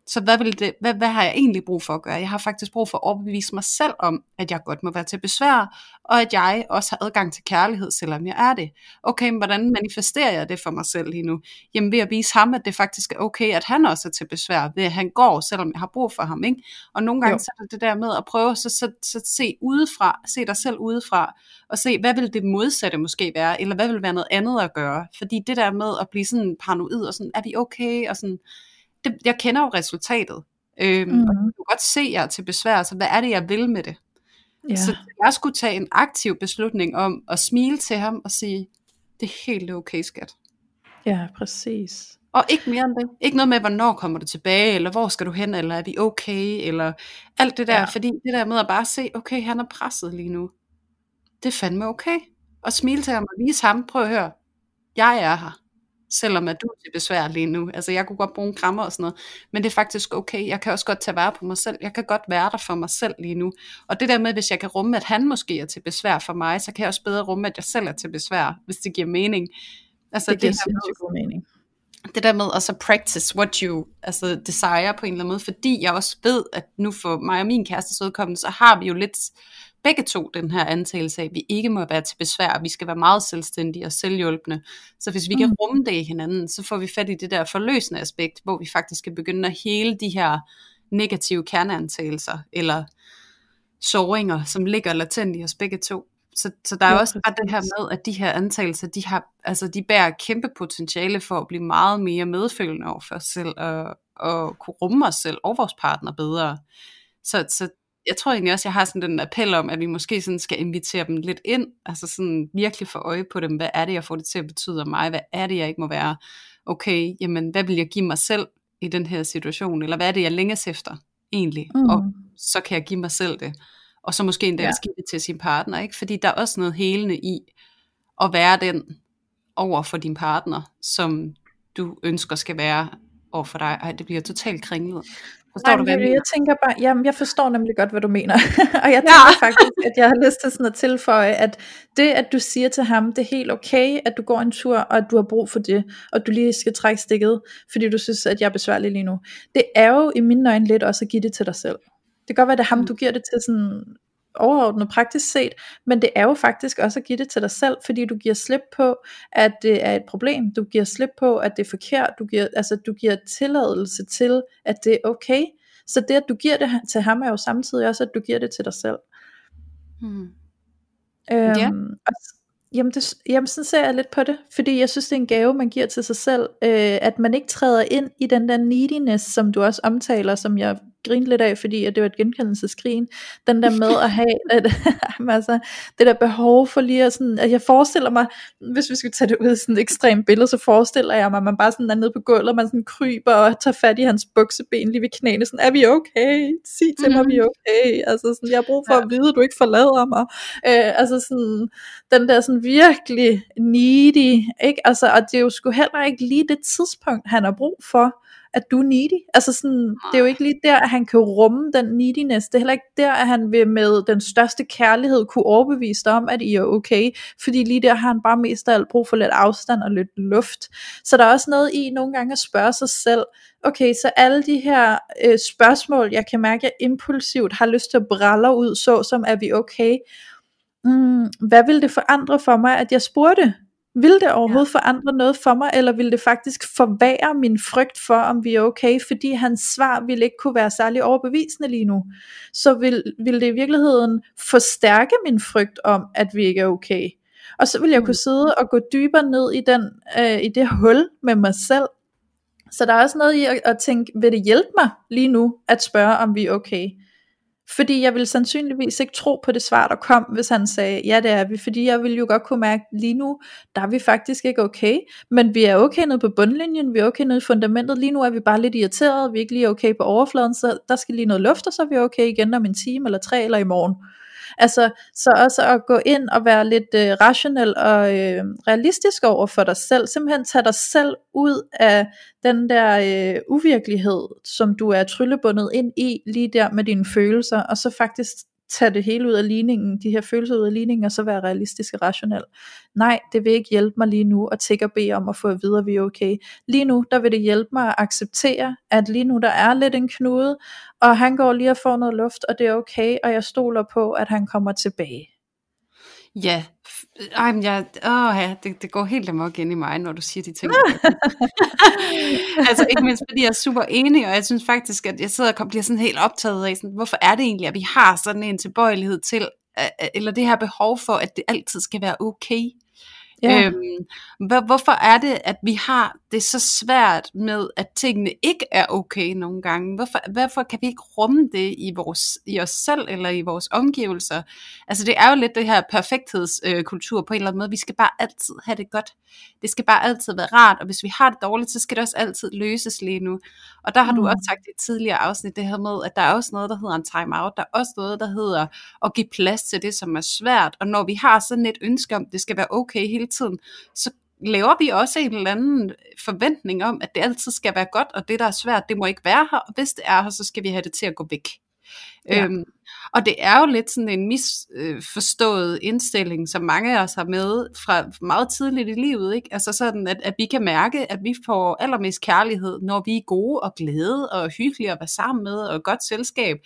Så hvad, vil det, hvad, hvad har jeg egentlig brug for at gøre? Jeg har faktisk brug for at overbevise mig selv om, at jeg godt må være til besvær, og at jeg også har adgang til kærlighed, selvom jeg er det. Okay, men hvordan manifesterer jeg det for mig selv lige nu? Jamen ved at vise ham, at det faktisk er okay, at han også er til besvær, ved at han går, selvom jeg har brug for ham. Ikke? Og nogle gange jo. så er det det der med at prøve så, så, så se udefra, se dig selv udefra, og se, hvad vil det modsatte måske være, eller hvad vil være noget andet at gøre? Fordi det der med at blive sådan paranoid, og sådan, er vi okay, og sådan, det, jeg kender jo resultatet. Øhm, mm. Og jeg kan godt se, at jeg er til besvær, så hvad er det, jeg vil med det? Ja. Så jeg skulle tage en aktiv beslutning om at smile til ham og sige, det er helt okay, skat. Ja, præcis. Og ikke mere end det. Ikke noget med, hvornår kommer du tilbage, eller hvor skal du hen, eller er vi okay, eller alt det der. Ja. Fordi det der med at bare se, okay, han er presset lige nu. Det er fandme okay. Og smile til ham og vise ham, prøv at høre, jeg er her. Selvom at du er til besvær lige nu. Altså jeg kunne godt bruge en krammer og sådan noget, men det er faktisk okay. Jeg kan også godt tage vare på mig selv. Jeg kan godt være der for mig selv lige nu. Og det der med, hvis jeg kan rumme, at han måske er til besvær for mig, så kan jeg også bedre rumme, at jeg selv er til besvær, hvis det giver mening. Altså det, det giver med, god mening. Det der med at så practice what you altså desire på en eller anden måde, fordi jeg også ved, at nu for mig og min kæreste udkommende, så har vi jo lidt begge to den her antagelse af, at vi ikke må være til besvær, vi skal være meget selvstændige og selvhjulpende. Så hvis vi mm. kan rumme det i hinanden, så får vi fat i det der forløsende aspekt, hvor vi faktisk skal begynde at hele de her negative kerneantagelser, eller såringer, som ligger latent i os begge to. Så, så der er ja, også bare det her med, at de her antagelser, de, har, altså de bærer kæmpe potentiale for at blive meget mere medfølende over for os selv, og, og kunne rumme os selv og vores partner bedre. Så, så jeg tror egentlig også, jeg har sådan den appel om, at vi måske sådan skal invitere dem lidt ind, altså sådan virkelig få øje på dem, hvad er det, jeg får det til at betyde om mig, hvad er det, jeg ikke må være, okay, jamen hvad vil jeg give mig selv i den her situation, eller hvad er det, jeg længes efter egentlig, mm. og så kan jeg give mig selv det, og så måske endda ja. give det til sin partner, ikke? fordi der er også noget helende i at være den over for din partner, som du ønsker skal være over for dig. Ej, det bliver totalt kringlet. Forstår Nej, du, hvad jeg, jeg tænker bare, jamen jeg forstår nemlig godt, hvad du mener. og jeg tænker ja. faktisk, at jeg har lyst til sådan at tilføje, at det, at du siger til ham, det er helt okay, at du går en tur, og at du har brug for det, og du lige skal trække stikket, fordi du synes, at jeg er besværlig lige nu. Det er jo i mine øjne lidt også at give det til dig selv. Det kan godt være, at det er ham, mm. du giver det til sådan overordnet praktisk set, men det er jo faktisk også at give det til dig selv, fordi du giver slip på, at det er et problem, du giver slip på, at det er forkert, du giver, altså, du giver tilladelse til, at det er okay, så det at du giver det til ham er jo samtidig også, at du giver det til dig selv. Hmm. Øhm, yeah. og, Jamen, det, jamen sådan ser jeg lidt på det, fordi jeg synes det er en gave man giver til sig selv, øh, at man ikke træder ind i den der neediness, som du også omtaler, som jeg grinte lidt af, fordi at det var et genkendelseskrigen, den der med at have at, altså, det der behov for lige at sådan, at jeg forestiller mig, hvis vi skal tage det ud i sådan et ekstremt billede, så forestiller jeg mig, at man bare sådan er nede på gulvet, og man sådan kryber og tager fat i hans bukseben lige ved knæene, sådan, er vi okay? Sig til mig, mm. vi er okay? Altså sådan, jeg har brug for ja. at vide, at du ikke forlader mig. Øh, altså sådan, den der sådan virkelig needy, ikke? Altså, og det er jo sgu heller ikke lige det tidspunkt, han har brug for, at du er needy. Altså sådan, det er jo ikke lige der, at han kan rumme den neediness. Det er heller ikke der, at han vil med den største kærlighed kunne overbevise dig om, at I er okay. Fordi lige der har han bare mest af alt brug for lidt afstand og lidt luft. Så der er også noget i nogle gange at spørge sig selv, okay, så alle de her øh, spørgsmål, jeg kan mærke, at jeg impulsivt har lyst til at brælle ud, så som er vi okay? Mm, hvad vil det forandre for mig, at jeg spurgte? Vil det overhovedet ja. forandre noget for mig, eller vil det faktisk forvære min frygt for, om vi er okay, fordi hans svar ville ikke kunne være særlig overbevisende lige nu. Så vil, vil det i virkeligheden forstærke min frygt om, at vi ikke er okay. Og så vil jeg kunne mm. sidde og gå dybere ned i, den, øh, i det hul med mig selv. Så der er også noget i at, at tænke, vil det hjælpe mig lige nu at spørge, om vi er okay? Fordi jeg ville sandsynligvis ikke tro på det svar, der kom, hvis han sagde, ja det er vi, fordi jeg ville jo godt kunne mærke, lige nu, der er vi faktisk ikke okay, men vi er okay nede på bundlinjen, vi er okay nede i fundamentet, lige nu er vi bare lidt irriterede, vi er ikke lige okay på overfladen, så der skal lige noget luft, og så er vi okay igen om en time, eller tre, eller i morgen. Altså, så også at gå ind og være lidt øh, rationel og øh, realistisk over for dig selv. Simpelthen tage dig selv ud af den der øh, uvirkelighed, som du er tryllebundet ind i, lige der med dine følelser, og så faktisk tage det hele ud af ligningen, de her følelser ud af ligningen, og så være realistisk og rationel. Nej, det vil ikke hjælpe mig lige nu at tække og bede om at få at vide, at vi er okay. Lige nu, der vil det hjælpe mig at acceptere, at lige nu der er lidt en knude, og han går lige og får noget luft, og det er okay, og jeg stoler på, at han kommer tilbage. Ja, ej, men jeg, åh, ja det, det går helt amok ind i mig, når du siger de ting. altså ikke mindst fordi jeg er super enig, og jeg synes faktisk, at jeg sidder og bliver sådan helt optaget af, sådan, hvorfor er det egentlig, at vi har sådan en tilbøjelighed til, eller det her behov for, at det altid skal være okay. Ja. Øhm, hvor, hvorfor er det, at vi har det så svært med, at tingene ikke er okay nogle gange? Hvorfor, hvorfor kan vi ikke rumme det i, vores, i os selv eller i vores omgivelser? Altså det er jo lidt det her perfekthedskultur øh, på en eller anden måde. Vi skal bare altid have det godt. Det skal bare altid være rart, og hvis vi har det dårligt, så skal det også altid løses lige nu. Og der har mm. du også sagt i et tidligere afsnit det her med, at der er også noget, der hedder en time-out. Der er også noget, der hedder at give plads til det, som er svært. Og når vi har sådan et ønske om, det skal være okay hele tiden, så laver vi også en eller anden forventning om, at det altid skal være godt, og det der er svært, det må ikke være her, og hvis det er her, så skal vi have det til at gå væk. Ja. Øhm, og det er jo lidt sådan en misforstået indstilling, som mange af os har med fra meget tidligt i livet. Ikke? Altså sådan, at, at vi kan mærke, at vi får allermest kærlighed, når vi er gode og glade og hyggelige at være sammen med og godt selskab.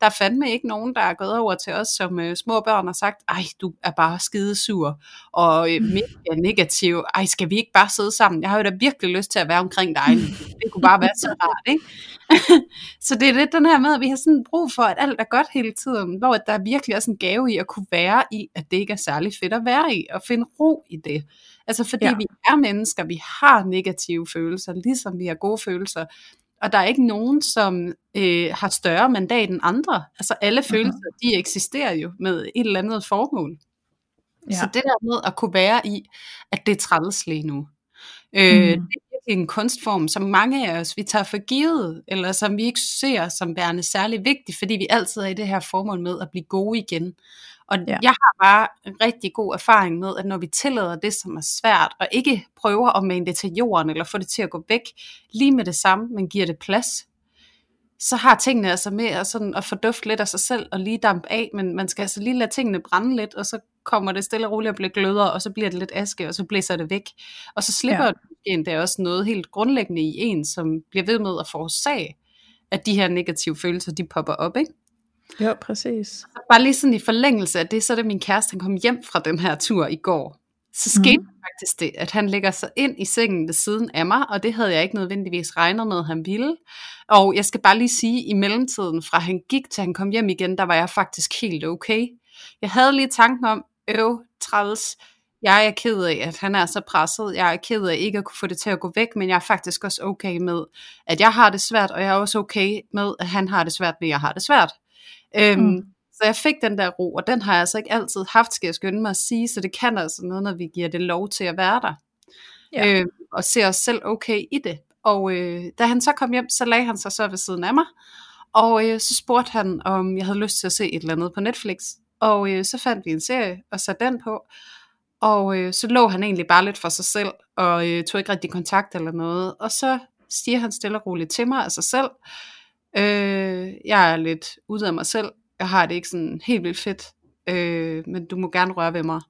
Der er fandme ikke nogen, der er gået over til os som øh, små børn og sagt, ej, du er bare skidesur og øh, mega negativ. Ej, skal vi ikke bare sidde sammen? Jeg har jo da virkelig lyst til at være omkring dig. Det kunne bare være så rart, ikke? så det er lidt den her med, at vi har sådan brug for, at alt er godt hele tiden, hvor der virkelig er sådan en gave i at kunne være i, at det ikke er særlig fedt at være i, og finde ro i det. Altså fordi ja. vi er mennesker, vi har negative følelser, ligesom vi har gode følelser, og der er ikke nogen, som øh, har større mandat end andre. Altså alle uh-huh. følelser, de eksisterer jo med et eller andet formål. Ja. Så det der med at kunne være i, at det er træls lige nu, øh, mm. det virkelig en kunstform, som mange af os, vi tager for givet, eller som vi ikke ser som værende særlig vigtig, fordi vi altid er i det her formål med at blive gode igen. Og ja. jeg har bare rigtig god erfaring med, at når vi tillader det, som er svært, og ikke prøver at mane det til jorden, eller få det til at gå væk lige med det samme, men giver det plads, så har tingene altså med at, sådan at fordufte lidt af sig selv, og lige dampe af, men man skal altså lige lade tingene brænde lidt, og så kommer det stille og roligt og bliver gløder, og så bliver det lidt aske, og så blæser det væk. Og så slipper ja. det endda også noget helt grundlæggende i en, som bliver ved med at forårsage, at de her negative følelser, de popper op, ikke? Ja, præcis. Bare lige sådan i forlængelse af det, så er det min kæreste, han kom hjem fra den her tur i går. Så skete mm. faktisk det, at han lægger sig ind i sengen ved siden af mig, og det havde jeg ikke nødvendigvis regnet med, at han ville. Og jeg skal bare lige sige, i mellemtiden fra han gik til han kom hjem igen, der var jeg faktisk helt okay. Jeg havde lige tanken om, øv, træls, jeg er ked af, at han er så presset. Jeg er ked af ikke at kunne få det til at gå væk, men jeg er faktisk også okay med, at jeg har det svært, og jeg er også okay med, at han har det svært, men jeg har det svært. Øhm, mm. Så jeg fik den der ro, og den har jeg altså ikke altid haft, skal jeg skynde mig at sige, så det kan altså noget, når vi giver det lov til at være der. Ja. Øh, og ser os selv okay i det. Og øh, da han så kom hjem, så lagde han sig så ved siden af mig, og øh, så spurgte han, om jeg havde lyst til at se et eller andet på Netflix. Og øh, så fandt vi en serie og satte den på. Og øh, så lå han egentlig bare lidt for sig selv, og øh, tog ikke rigtig kontakt eller noget. Og så stiger han stille og roligt til mig af sig selv. Øh, jeg er lidt ude af mig selv. Jeg har det ikke sådan helt vildt fedt. Øh, men du må gerne røre ved mig.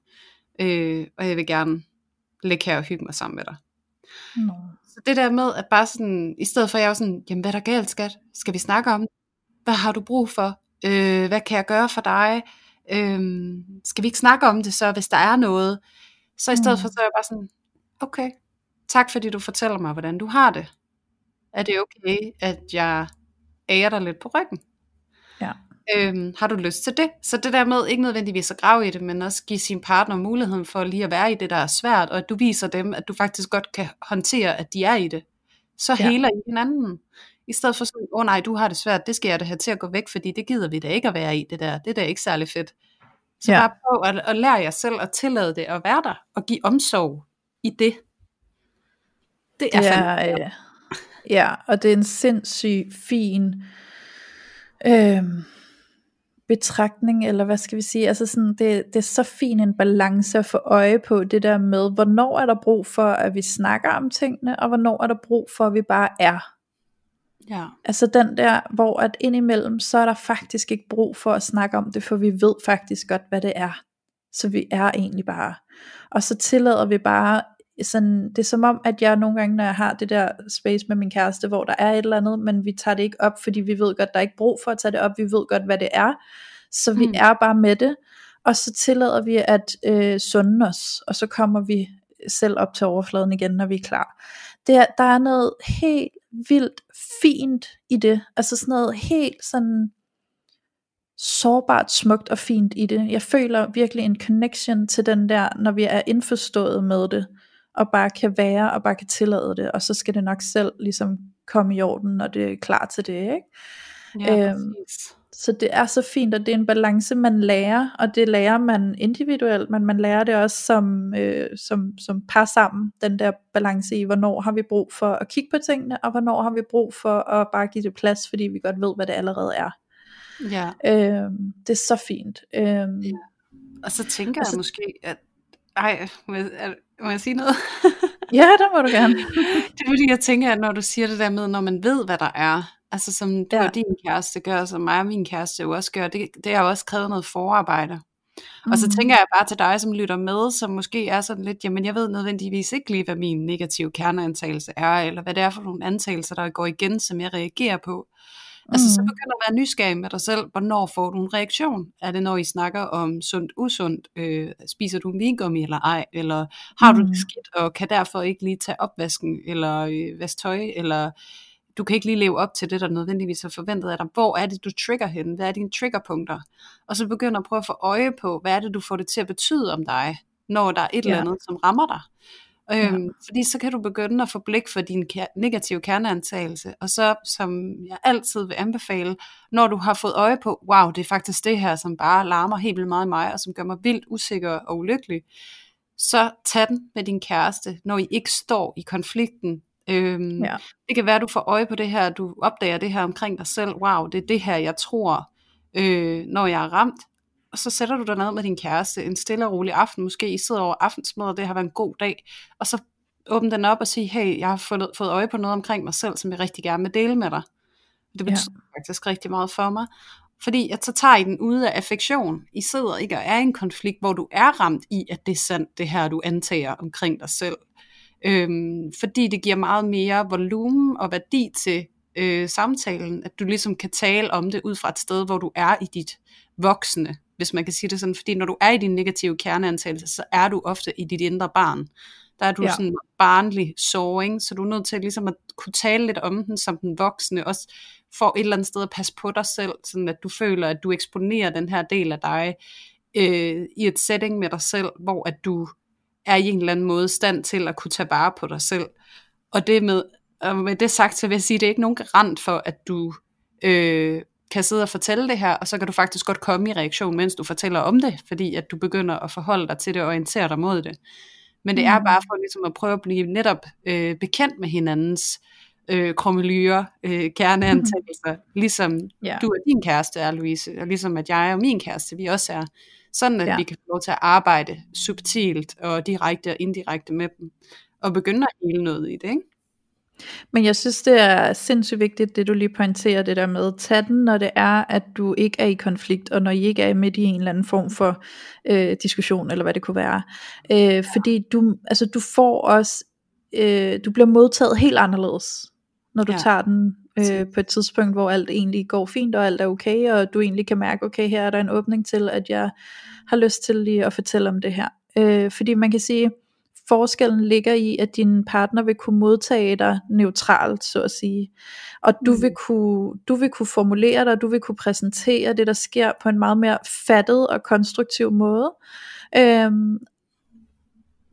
Øh, og jeg vil gerne ligge her og hygge mig sammen med dig. Nå. Så det der med, at bare sådan, i stedet for at jeg var sådan, jamen hvad er der galt skat? Skal vi snakke om det? Hvad har du brug for? Øh, hvad kan jeg gøre for dig? Øhm, skal vi ikke snakke om det så, hvis der er noget? Så i stedet mm. for, så er jeg bare sådan, okay, tak fordi du fortæller mig, hvordan du har det. Er det okay, at jeg ærer dig lidt på ryggen? Ja. Øhm, har du lyst til det? Så det der med ikke nødvendigvis at grave i det, men også give sin partner muligheden for lige at være i det, der er svært, og at du viser dem, at du faktisk godt kan håndtere, at de er i det. Så ja. heler I hinanden. I stedet for sådan, åh oh, nej, du har det svært, det skal jeg da have til at gå væk, fordi det gider vi da ikke at være i, det der. Det er da ikke særlig fedt. Så ja. bare prøv at, at lære jer selv at tillade det at være der, og give omsorg i det. Det er, det er øh, Ja, og det er en sindssygt fin øh, betragtning, eller hvad skal vi sige, altså sådan, det, det er så fin en balance at få øje på, det der med, hvornår er der brug for, at vi snakker om tingene, og hvornår er der brug for, at vi bare er. Ja. Altså den der, hvor at indimellem, så er der faktisk ikke brug for at snakke om det, for vi ved faktisk godt, hvad det er. Så vi er egentlig bare. Og så tillader vi bare, sådan, det er som om, at jeg nogle gange, når jeg har det der space med min kæreste, hvor der er et eller andet, men vi tager det ikke op, fordi vi ved godt, der er ikke brug for at tage det op, vi ved godt, hvad det er. Så vi mm. er bare med det, og så tillader vi at øh, sunde os, og så kommer vi selv op til overfladen igen, når vi er klar. Det er, der er noget helt vildt fint i det. Altså sådan noget helt sådan sårbart smukt og fint i det. Jeg føler virkelig en connection til den der, når vi er indforstået med det, og bare kan være, og bare kan tillade det, og så skal det nok selv ligesom komme i orden, når det er klar til det, ikke? Ja, øhm, præcis. Så det er så fint, at det er en balance, man lærer, og det lærer man individuelt, men man lærer det også som, øh, som, som par sammen, den der balance i, hvornår har vi brug for at kigge på tingene, og hvornår har vi brug for at bare give det plads, fordi vi godt ved, hvad det allerede er. Ja. Øh, det er så fint. Øh, ja. Og så tænker og så, jeg måske, at Ej, må jeg, må jeg sige noget? ja, der må du gerne. det er fordi, jeg tænker, at når du siger det der med, når man ved, hvad der er, altså som du ja. og din kæreste gør, som mig og min kæreste jo også gør, det, det har også krævet noget forarbejde. Mm. Og så mm. tænker jeg bare til dig, som lytter med, som måske er sådan lidt, jamen jeg ved nødvendigvis ikke lige, hvad min negative kerneantagelse er, eller hvad det er for nogle antagelser, der går igen, som jeg reagerer på. Mm. Altså så mm. begynder at være nysgerrig med dig selv, hvornår får du en reaktion? Er det når I snakker om sundt, usundt? Øh, spiser du vingummi eller ej? Eller har mm. du det skidt, og kan derfor ikke lige tage opvasken, eller øh, vaske tøj, eller du kan ikke lige leve op til det, der nødvendigvis er forventet af dig. Hvor er det, du trigger hen? Hvad er dine triggerpunkter? Og så begynder at prøve at få øje på, hvad er det, du får det til at betyde om dig, når der er et ja. eller andet, som rammer dig. Øhm, ja. Fordi så kan du begynde at få blik for din ker- negative kerneantagelse, og så, som jeg altid vil anbefale, når du har fået øje på, wow, det er faktisk det her, som bare larmer helt vildt meget i mig, og som gør mig vildt usikker og ulykkelig, så tag den med din kæreste, når I ikke står i konflikten Øhm, ja. Det kan være, at du får øje på det her, du opdager det her omkring dig selv. Wow, det er det her, jeg tror, øh, når jeg er ramt. Og så sætter du dig ned med din kæreste en stille og rolig aften. Måske I sidder over aftensmad, og det har været en god dag. Og så åbne den op og sige, hey, jeg har fået, fået øje på noget omkring mig selv, som jeg rigtig gerne vil dele med dig. Det betyder ja. faktisk rigtig meget for mig. Fordi at så tager I den ude af affektion. I sidder ikke og er i en konflikt, hvor du er ramt i, at det er sandt, det her du antager omkring dig selv. Øhm, fordi det giver meget mere volumen og værdi til øh, samtalen, at du ligesom kan tale om det ud fra et sted, hvor du er i dit voksne, hvis man kan sige det sådan. Fordi når du er i din negative kerneantagelse, så er du ofte i dit indre barn. Der er du ja. sådan barnlig såring, så du er nødt til ligesom at kunne tale lidt om den som den voksne, også for et eller andet sted at passe på dig selv, sådan at du føler, at du eksponerer den her del af dig øh, i et setting med dig selv, hvor at du er i en eller anden måde stand til at kunne tage vare på dig selv. Og det med, og med det sagt, så vil jeg sige, at det er ikke nogen garant for, at du øh, kan sidde og fortælle det her, og så kan du faktisk godt komme i reaktion, mens du fortæller om det, fordi at du begynder at forholde dig til det og orientere dig mod det. Men det er mm. bare for ligesom at prøve at blive netop øh, bekendt med hinandens øh, krummelyer, øh, kerneantagelser, mm. ligesom ja. du og din kæreste er, Louise, og ligesom at jeg og min kæreste, vi også er. Sådan at ja. vi kan få lov til at arbejde subtilt og direkte og indirekte med dem, og begynde at hele noget i det, ikke? Men jeg synes det er sindssygt vigtigt det du lige pointerer det der med Tag den når det er at du ikke er i konflikt Og når I ikke er midt i en eller anden form for øh, Diskussion eller hvad det kunne være øh, Fordi du, altså, du får også øh, Du bliver modtaget helt anderledes Når du ja. tager den øh, på et tidspunkt, hvor alt egentlig går fint, og alt er okay, og du egentlig kan mærke, okay, her er der en åbning til, at jeg har lyst til lige at fortælle om det her. Øh, fordi man kan sige, forskellen ligger i, at din partner vil kunne modtage dig neutralt, så at sige. Og du vil mm. kunne, du vil kunne formulere dig, du vil kunne præsentere det, der sker på en meget mere fattet og konstruktiv måde. Øhm,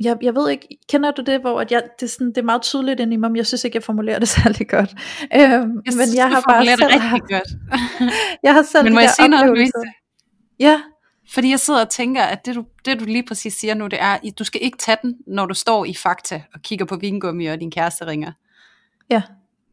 jeg, jeg ved ikke, kender du det, hvor at jeg, det, er sådan, det er meget tydeligt ind i mig, men jeg synes ikke, jeg formulerer det særlig godt. Øhm, jeg men synes, jeg har bare selv, det rigtig haft, godt. jeg har selv men må jeg sige noget, Louise? Ja. Fordi jeg sidder og tænker, at det du, det du lige præcis siger nu, det er, at du skal ikke tage den, når du står i fakta og kigger på vingummi og din kæreste ringer. Ja.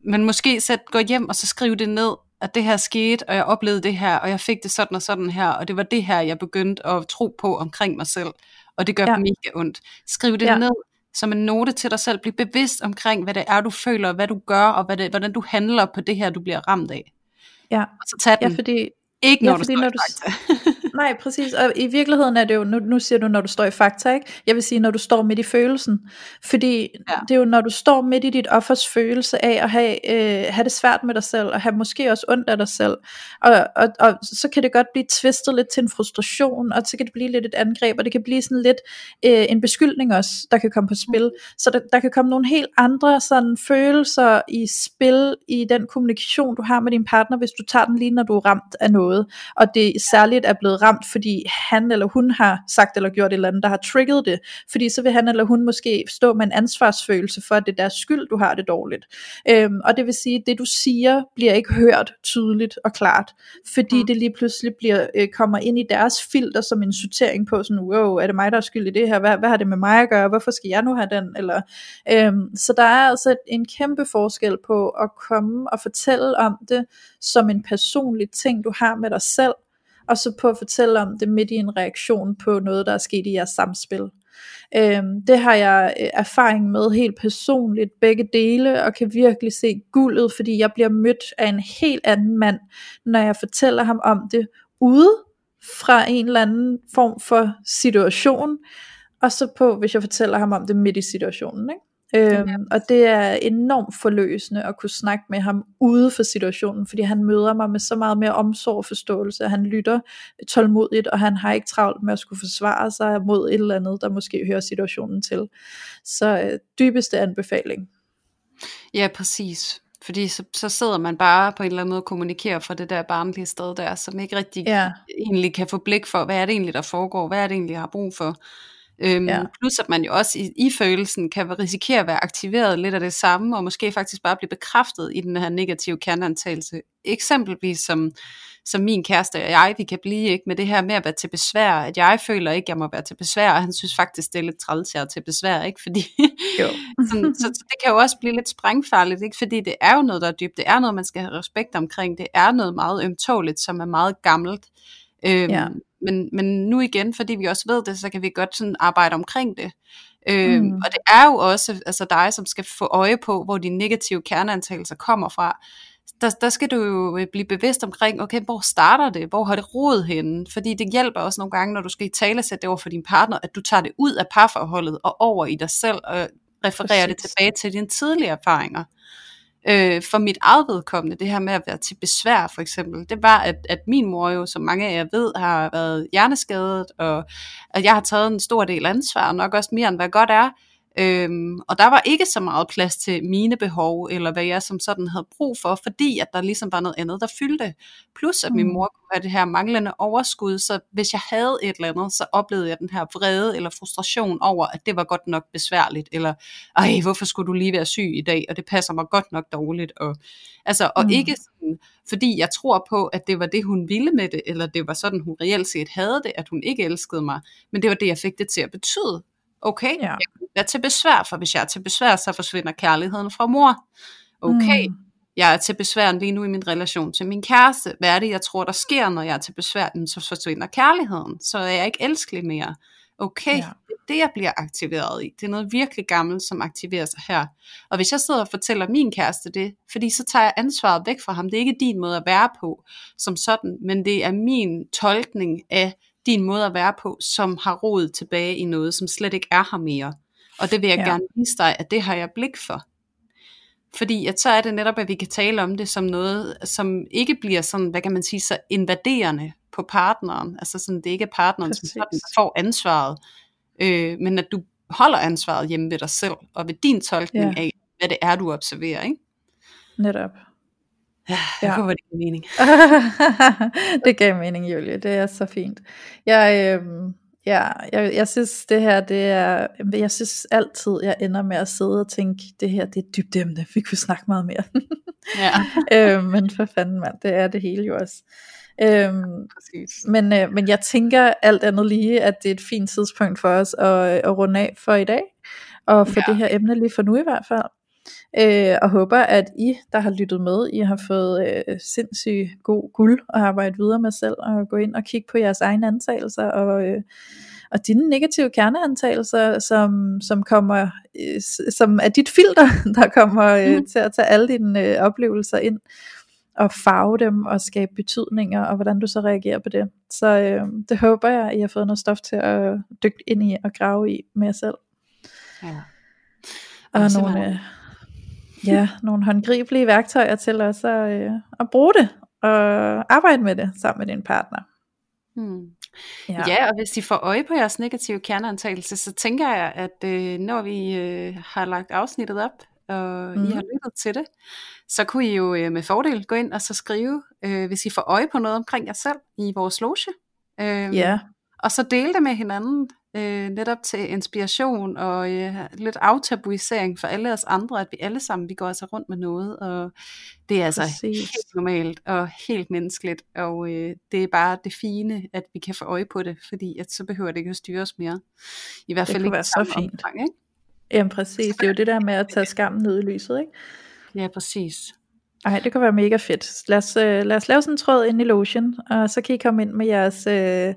Men måske sæt, gå hjem og så skriv det ned, at det her skete, og jeg oplevede det her, og jeg fik det sådan og sådan her, og det var det her, jeg begyndte at tro på omkring mig selv og det gør ja. mega ondt. Skriv det ja. ned som en note til dig selv. Bliv bevidst omkring, hvad det er, du føler, hvad du gør, og hvad det, hvordan du handler på det her, du bliver ramt af. Ja, og så tag den. ja fordi, ikke når ja, fordi du når du, Nej, præcis. Og i virkeligheden er det jo, nu, nu siger du, når du står i fakta, ikke? Jeg vil sige, når du står midt i følelsen. Fordi ja. det er jo, når du står midt i dit offers følelse af at have, øh, have det svært med dig selv, og have måske også ondt af dig selv. Og, og, og så kan det godt blive tvistet lidt til en frustration, og så kan det blive lidt et angreb, og det kan blive sådan lidt øh, en beskyldning også, der kan komme på spil. Mm. Så der, der kan komme nogle helt andre sådan følelser i spil i den kommunikation, du har med din partner, hvis du tager den lige, når du er ramt af noget. Og det særligt er blevet ramt, fordi han eller hun har sagt eller gjort et eller andet, der har trigget det, fordi så vil han eller hun måske stå med en ansvarsfølelse for, at det er deres skyld, du har det dårligt. Øhm, og det vil sige, at det du siger, bliver ikke hørt tydeligt og klart, fordi mm. det lige pludselig bliver, øh, kommer ind i deres filter som en sortering på, sådan, wow, er det mig, der er skyld i det her, hvad, hvad har det med mig at gøre, hvorfor skal jeg nu have den, eller, øhm, så der er altså en kæmpe forskel på at komme og fortælle om det, som en personlig ting, du har med dig selv, og så på at fortælle om det midt i en reaktion på noget, der er sket i jeres samspil. Øhm, det har jeg øh, erfaring med helt personligt, begge dele, og kan virkelig se guldet, fordi jeg bliver mødt af en helt anden mand, når jeg fortæller ham om det ude fra en eller anden form for situation, og så på, hvis jeg fortæller ham om det midt i situationen. Ikke? Øhm, ja. Og det er enormt forløsende at kunne snakke med ham ude for situationen, fordi han møder mig med så meget mere omsorg og forståelse, han lytter tålmodigt, og han har ikke travlt med at skulle forsvare sig mod et eller andet, der måske hører situationen til. Så øh, dybeste anbefaling. Ja, præcis. Fordi så, så sidder man bare på en eller anden måde og kommunikerer fra det der barnlige sted der, som ikke rigtig ja. egentlig kan få blik for, hvad er det egentlig, der foregår, hvad er det egentlig, jeg har brug for. Øhm, ja. Plus at man jo også i, i følelsen kan risikere at være aktiveret lidt af det samme, og måske faktisk bare blive bekræftet i den her negative kerneantagelse. Eksempelvis som, som min kæreste og jeg, vi kan blive ikke med det her med at være til besvær, at jeg føler ikke, at jeg må være til besvær, og han synes faktisk, det er lidt træls, jeg til besvær, ikke? Fordi, jo. sådan, så, så, det kan jo også blive lidt sprængfarligt, ikke? Fordi det er jo noget, der er dybt, det er noget, man skal have respekt omkring, det er noget meget ømtåligt, som er meget gammelt. Øhm, ja men, men nu igen, fordi vi også ved det, så kan vi godt sådan arbejde omkring det. Øhm, mm. Og det er jo også altså dig, som skal få øje på, hvor de negative kerneantagelser kommer fra. Der, der skal du jo øh, blive bevidst omkring, okay, hvor starter det? Hvor har det rod henne? Fordi det hjælper også nogle gange, når du skal i tale sætte det over for din partner, at du tager det ud af parforholdet og over i dig selv og refererer Præcis. det tilbage til dine tidligere erfaringer. Øh, for mit eget vedkommende, det her med at være til besvær for eksempel, det var, at, at min mor jo, som mange af jer ved, har været hjerneskadet, og at jeg har taget en stor del ansvar, nok også mere end hvad godt er, Øhm, og der var ikke så meget plads til mine behov, eller hvad jeg som sådan havde brug for, fordi at der ligesom var noget andet, der fyldte. Plus at min mm. mor kunne have det her manglende overskud, så hvis jeg havde et eller andet, så oplevede jeg den her vrede eller frustration over, at det var godt nok besværligt, eller ej, hvorfor skulle du lige være syg i dag, og det passer mig godt nok dårligt. Og, altså, og mm. ikke sådan, fordi jeg tror på, at det var det, hun ville med det, eller det var sådan, hun reelt set havde det, at hun ikke elskede mig, men det var det, jeg fik det til at betyde. Okay, ja. jeg være til besvær, for hvis jeg er til besvær, så forsvinder kærligheden fra mor. Okay, mm. jeg er til besvær lige nu i min relation til min kæreste. Hvad er det, jeg tror, der sker, når jeg er til besvær? Så forsvinder kærligheden, så er jeg ikke elskelig mere. Okay, ja. det er det, jeg bliver aktiveret i. Det er noget virkelig gammelt, som aktiverer sig her. Og hvis jeg sidder og fortæller min kæreste det, fordi så tager jeg ansvaret væk fra ham. Det er ikke din måde at være på som sådan, men det er min tolkning af din måde at være på, som har rodet tilbage i noget, som slet ikke er her mere. Og det vil jeg ja. gerne vise dig, at det har jeg blik for. Fordi at så er det netop, at vi kan tale om det som noget, som ikke bliver sådan, hvad kan man sige, så invaderende på partneren. Altså sådan, det ikke er partneren, Præcis. som sådan, får ansvaret, øh, men at du holder ansvaret hjemme ved dig selv, og ved din tolkning ja. af, hvad det er, du observerer. Ikke? Netop. Ja, jeg ja. håber, det giver mening. det gav mening, Julie. Det er så fint. Jeg, øh, ja, jeg, jeg synes det her, det er, jeg synes altid, jeg ender med at sidde og tænke, det her, det er et dybt emne, vi kunne snakke meget mere. ja. øh, men for fanden mand, det er det hele jo også. Øhm, men, øh, men jeg tænker alt andet lige, at det er et fint tidspunkt for os at, at runde af for i dag, og for ja. det her emne lige for nu i hvert fald. Øh, og håber, at I, der har lyttet med, I har fået øh, sindssygt god guld at arbejde videre med selv, og gå ind og kigge på jeres egne antagelser, og, øh, og dine negative kerneantagelser, som, som kommer, øh, som er dit filter, der kommer øh, mm. til at tage alle dine øh, oplevelser ind, og farve dem, og skabe betydninger, og hvordan du så reagerer på det. Så øh, det håber jeg, at I har fået noget stof til at dykke ind i, og grave i med jer selv. Ja. Og, og nogle... Øh, ja, nogle håndgribelige værktøjer til også at, øh, at bruge det og arbejde med det sammen med din partner. Hmm. Ja. ja, og hvis de får øje på jeres negative kerneantagelse, så tænker jeg, at øh, når vi øh, har lagt afsnittet op, og mm. I har lyttet til det, så kunne I jo øh, med fordel gå ind og så skrive, øh, hvis I får øje på noget omkring jer selv i vores loge. Øh, ja. Og så dele det med hinanden øh, netop til inspiration og øh, lidt aftabuisering for alle os andre, at vi alle sammen, vi går altså rundt med noget, og det er altså Præcis. helt normalt og helt menneskeligt, og øh, det er bare det fine, at vi kan få øje på det, fordi at så behøver det ikke at styre os mere. I hvert fald det ikke være så fint. Omfang, ikke? Jamen præcis, det er jo det der med at tage skammen ned i lyset, ikke? Ja, præcis. Ej, det kan være mega fedt. Lad os, øh, lad os lave sådan en tråd ind i lotion, og så kan I komme ind med jeres... Øh,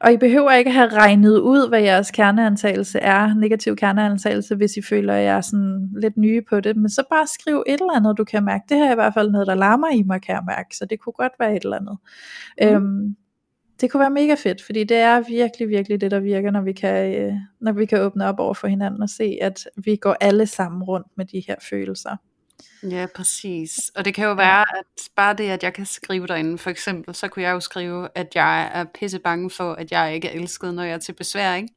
Og I behøver ikke have regnet ud, hvad jeres kerneantagelse er, negativ kerneantagelse, hvis I føler, at jeg er sådan lidt nye på det. Men så bare skriv et eller andet, du kan mærke. Det her er i hvert fald noget, der larmer i mig, kan jeg mærke. Så det kunne godt være et eller andet. Mm. Øhm, det kunne være mega fedt, fordi det er virkelig, virkelig det, der virker, når vi kan, øh, når vi kan åbne op over for hinanden og se, at vi går alle sammen rundt med de her følelser. Ja, præcis. Og det kan jo være, at bare det, at jeg kan skrive derinde, for eksempel, så kunne jeg jo skrive, at jeg er pisse bange for, at jeg ikke er elsket, når jeg er til besvær, ikke?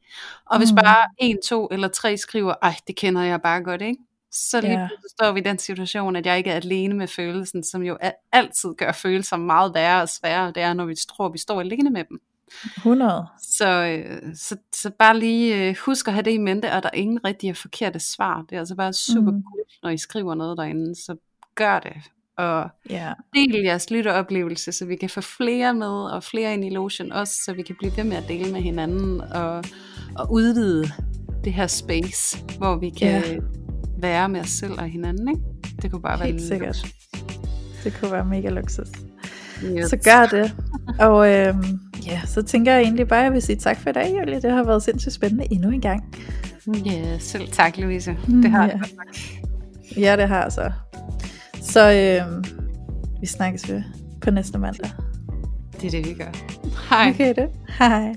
Og hvis mm. bare en, to eller tre skriver, ej, det kender jeg bare godt, ikke? Så lige yeah. står vi i den situation, at jeg ikke er alene med følelsen, som jo altid gør følelser meget værre og sværere, det er, når vi tror, at vi står alene med dem. 100. Så, øh, så, så bare lige øh, husk at have det i mente, og der er ingen rigtige og forkerte svar. Det er altså bare super mm. cool, når I skriver noget derinde, så gør det. Og yeah. del jeres lytteoplevelse, så vi kan få flere med, og flere ind i lotion også, så vi kan blive ved med at dele med hinanden, og, og udvide det her space, hvor vi kan yeah. være med os selv og hinanden. Ikke? Det kunne bare Helt være sikkert. Det kunne være mega luksus. Yes. Så gør det. Og øhm, ja, så tænker jeg egentlig bare, at jeg vil sige tak for i dag, Julie. Det har været sindssygt spændende endnu en gang. Ja, selv tak, Louise. Det har ja. Ja, det har så. Så øhm, vi snakkes ved på næste mandag. Det er det, vi gør. Hej. Okay, det. Hej.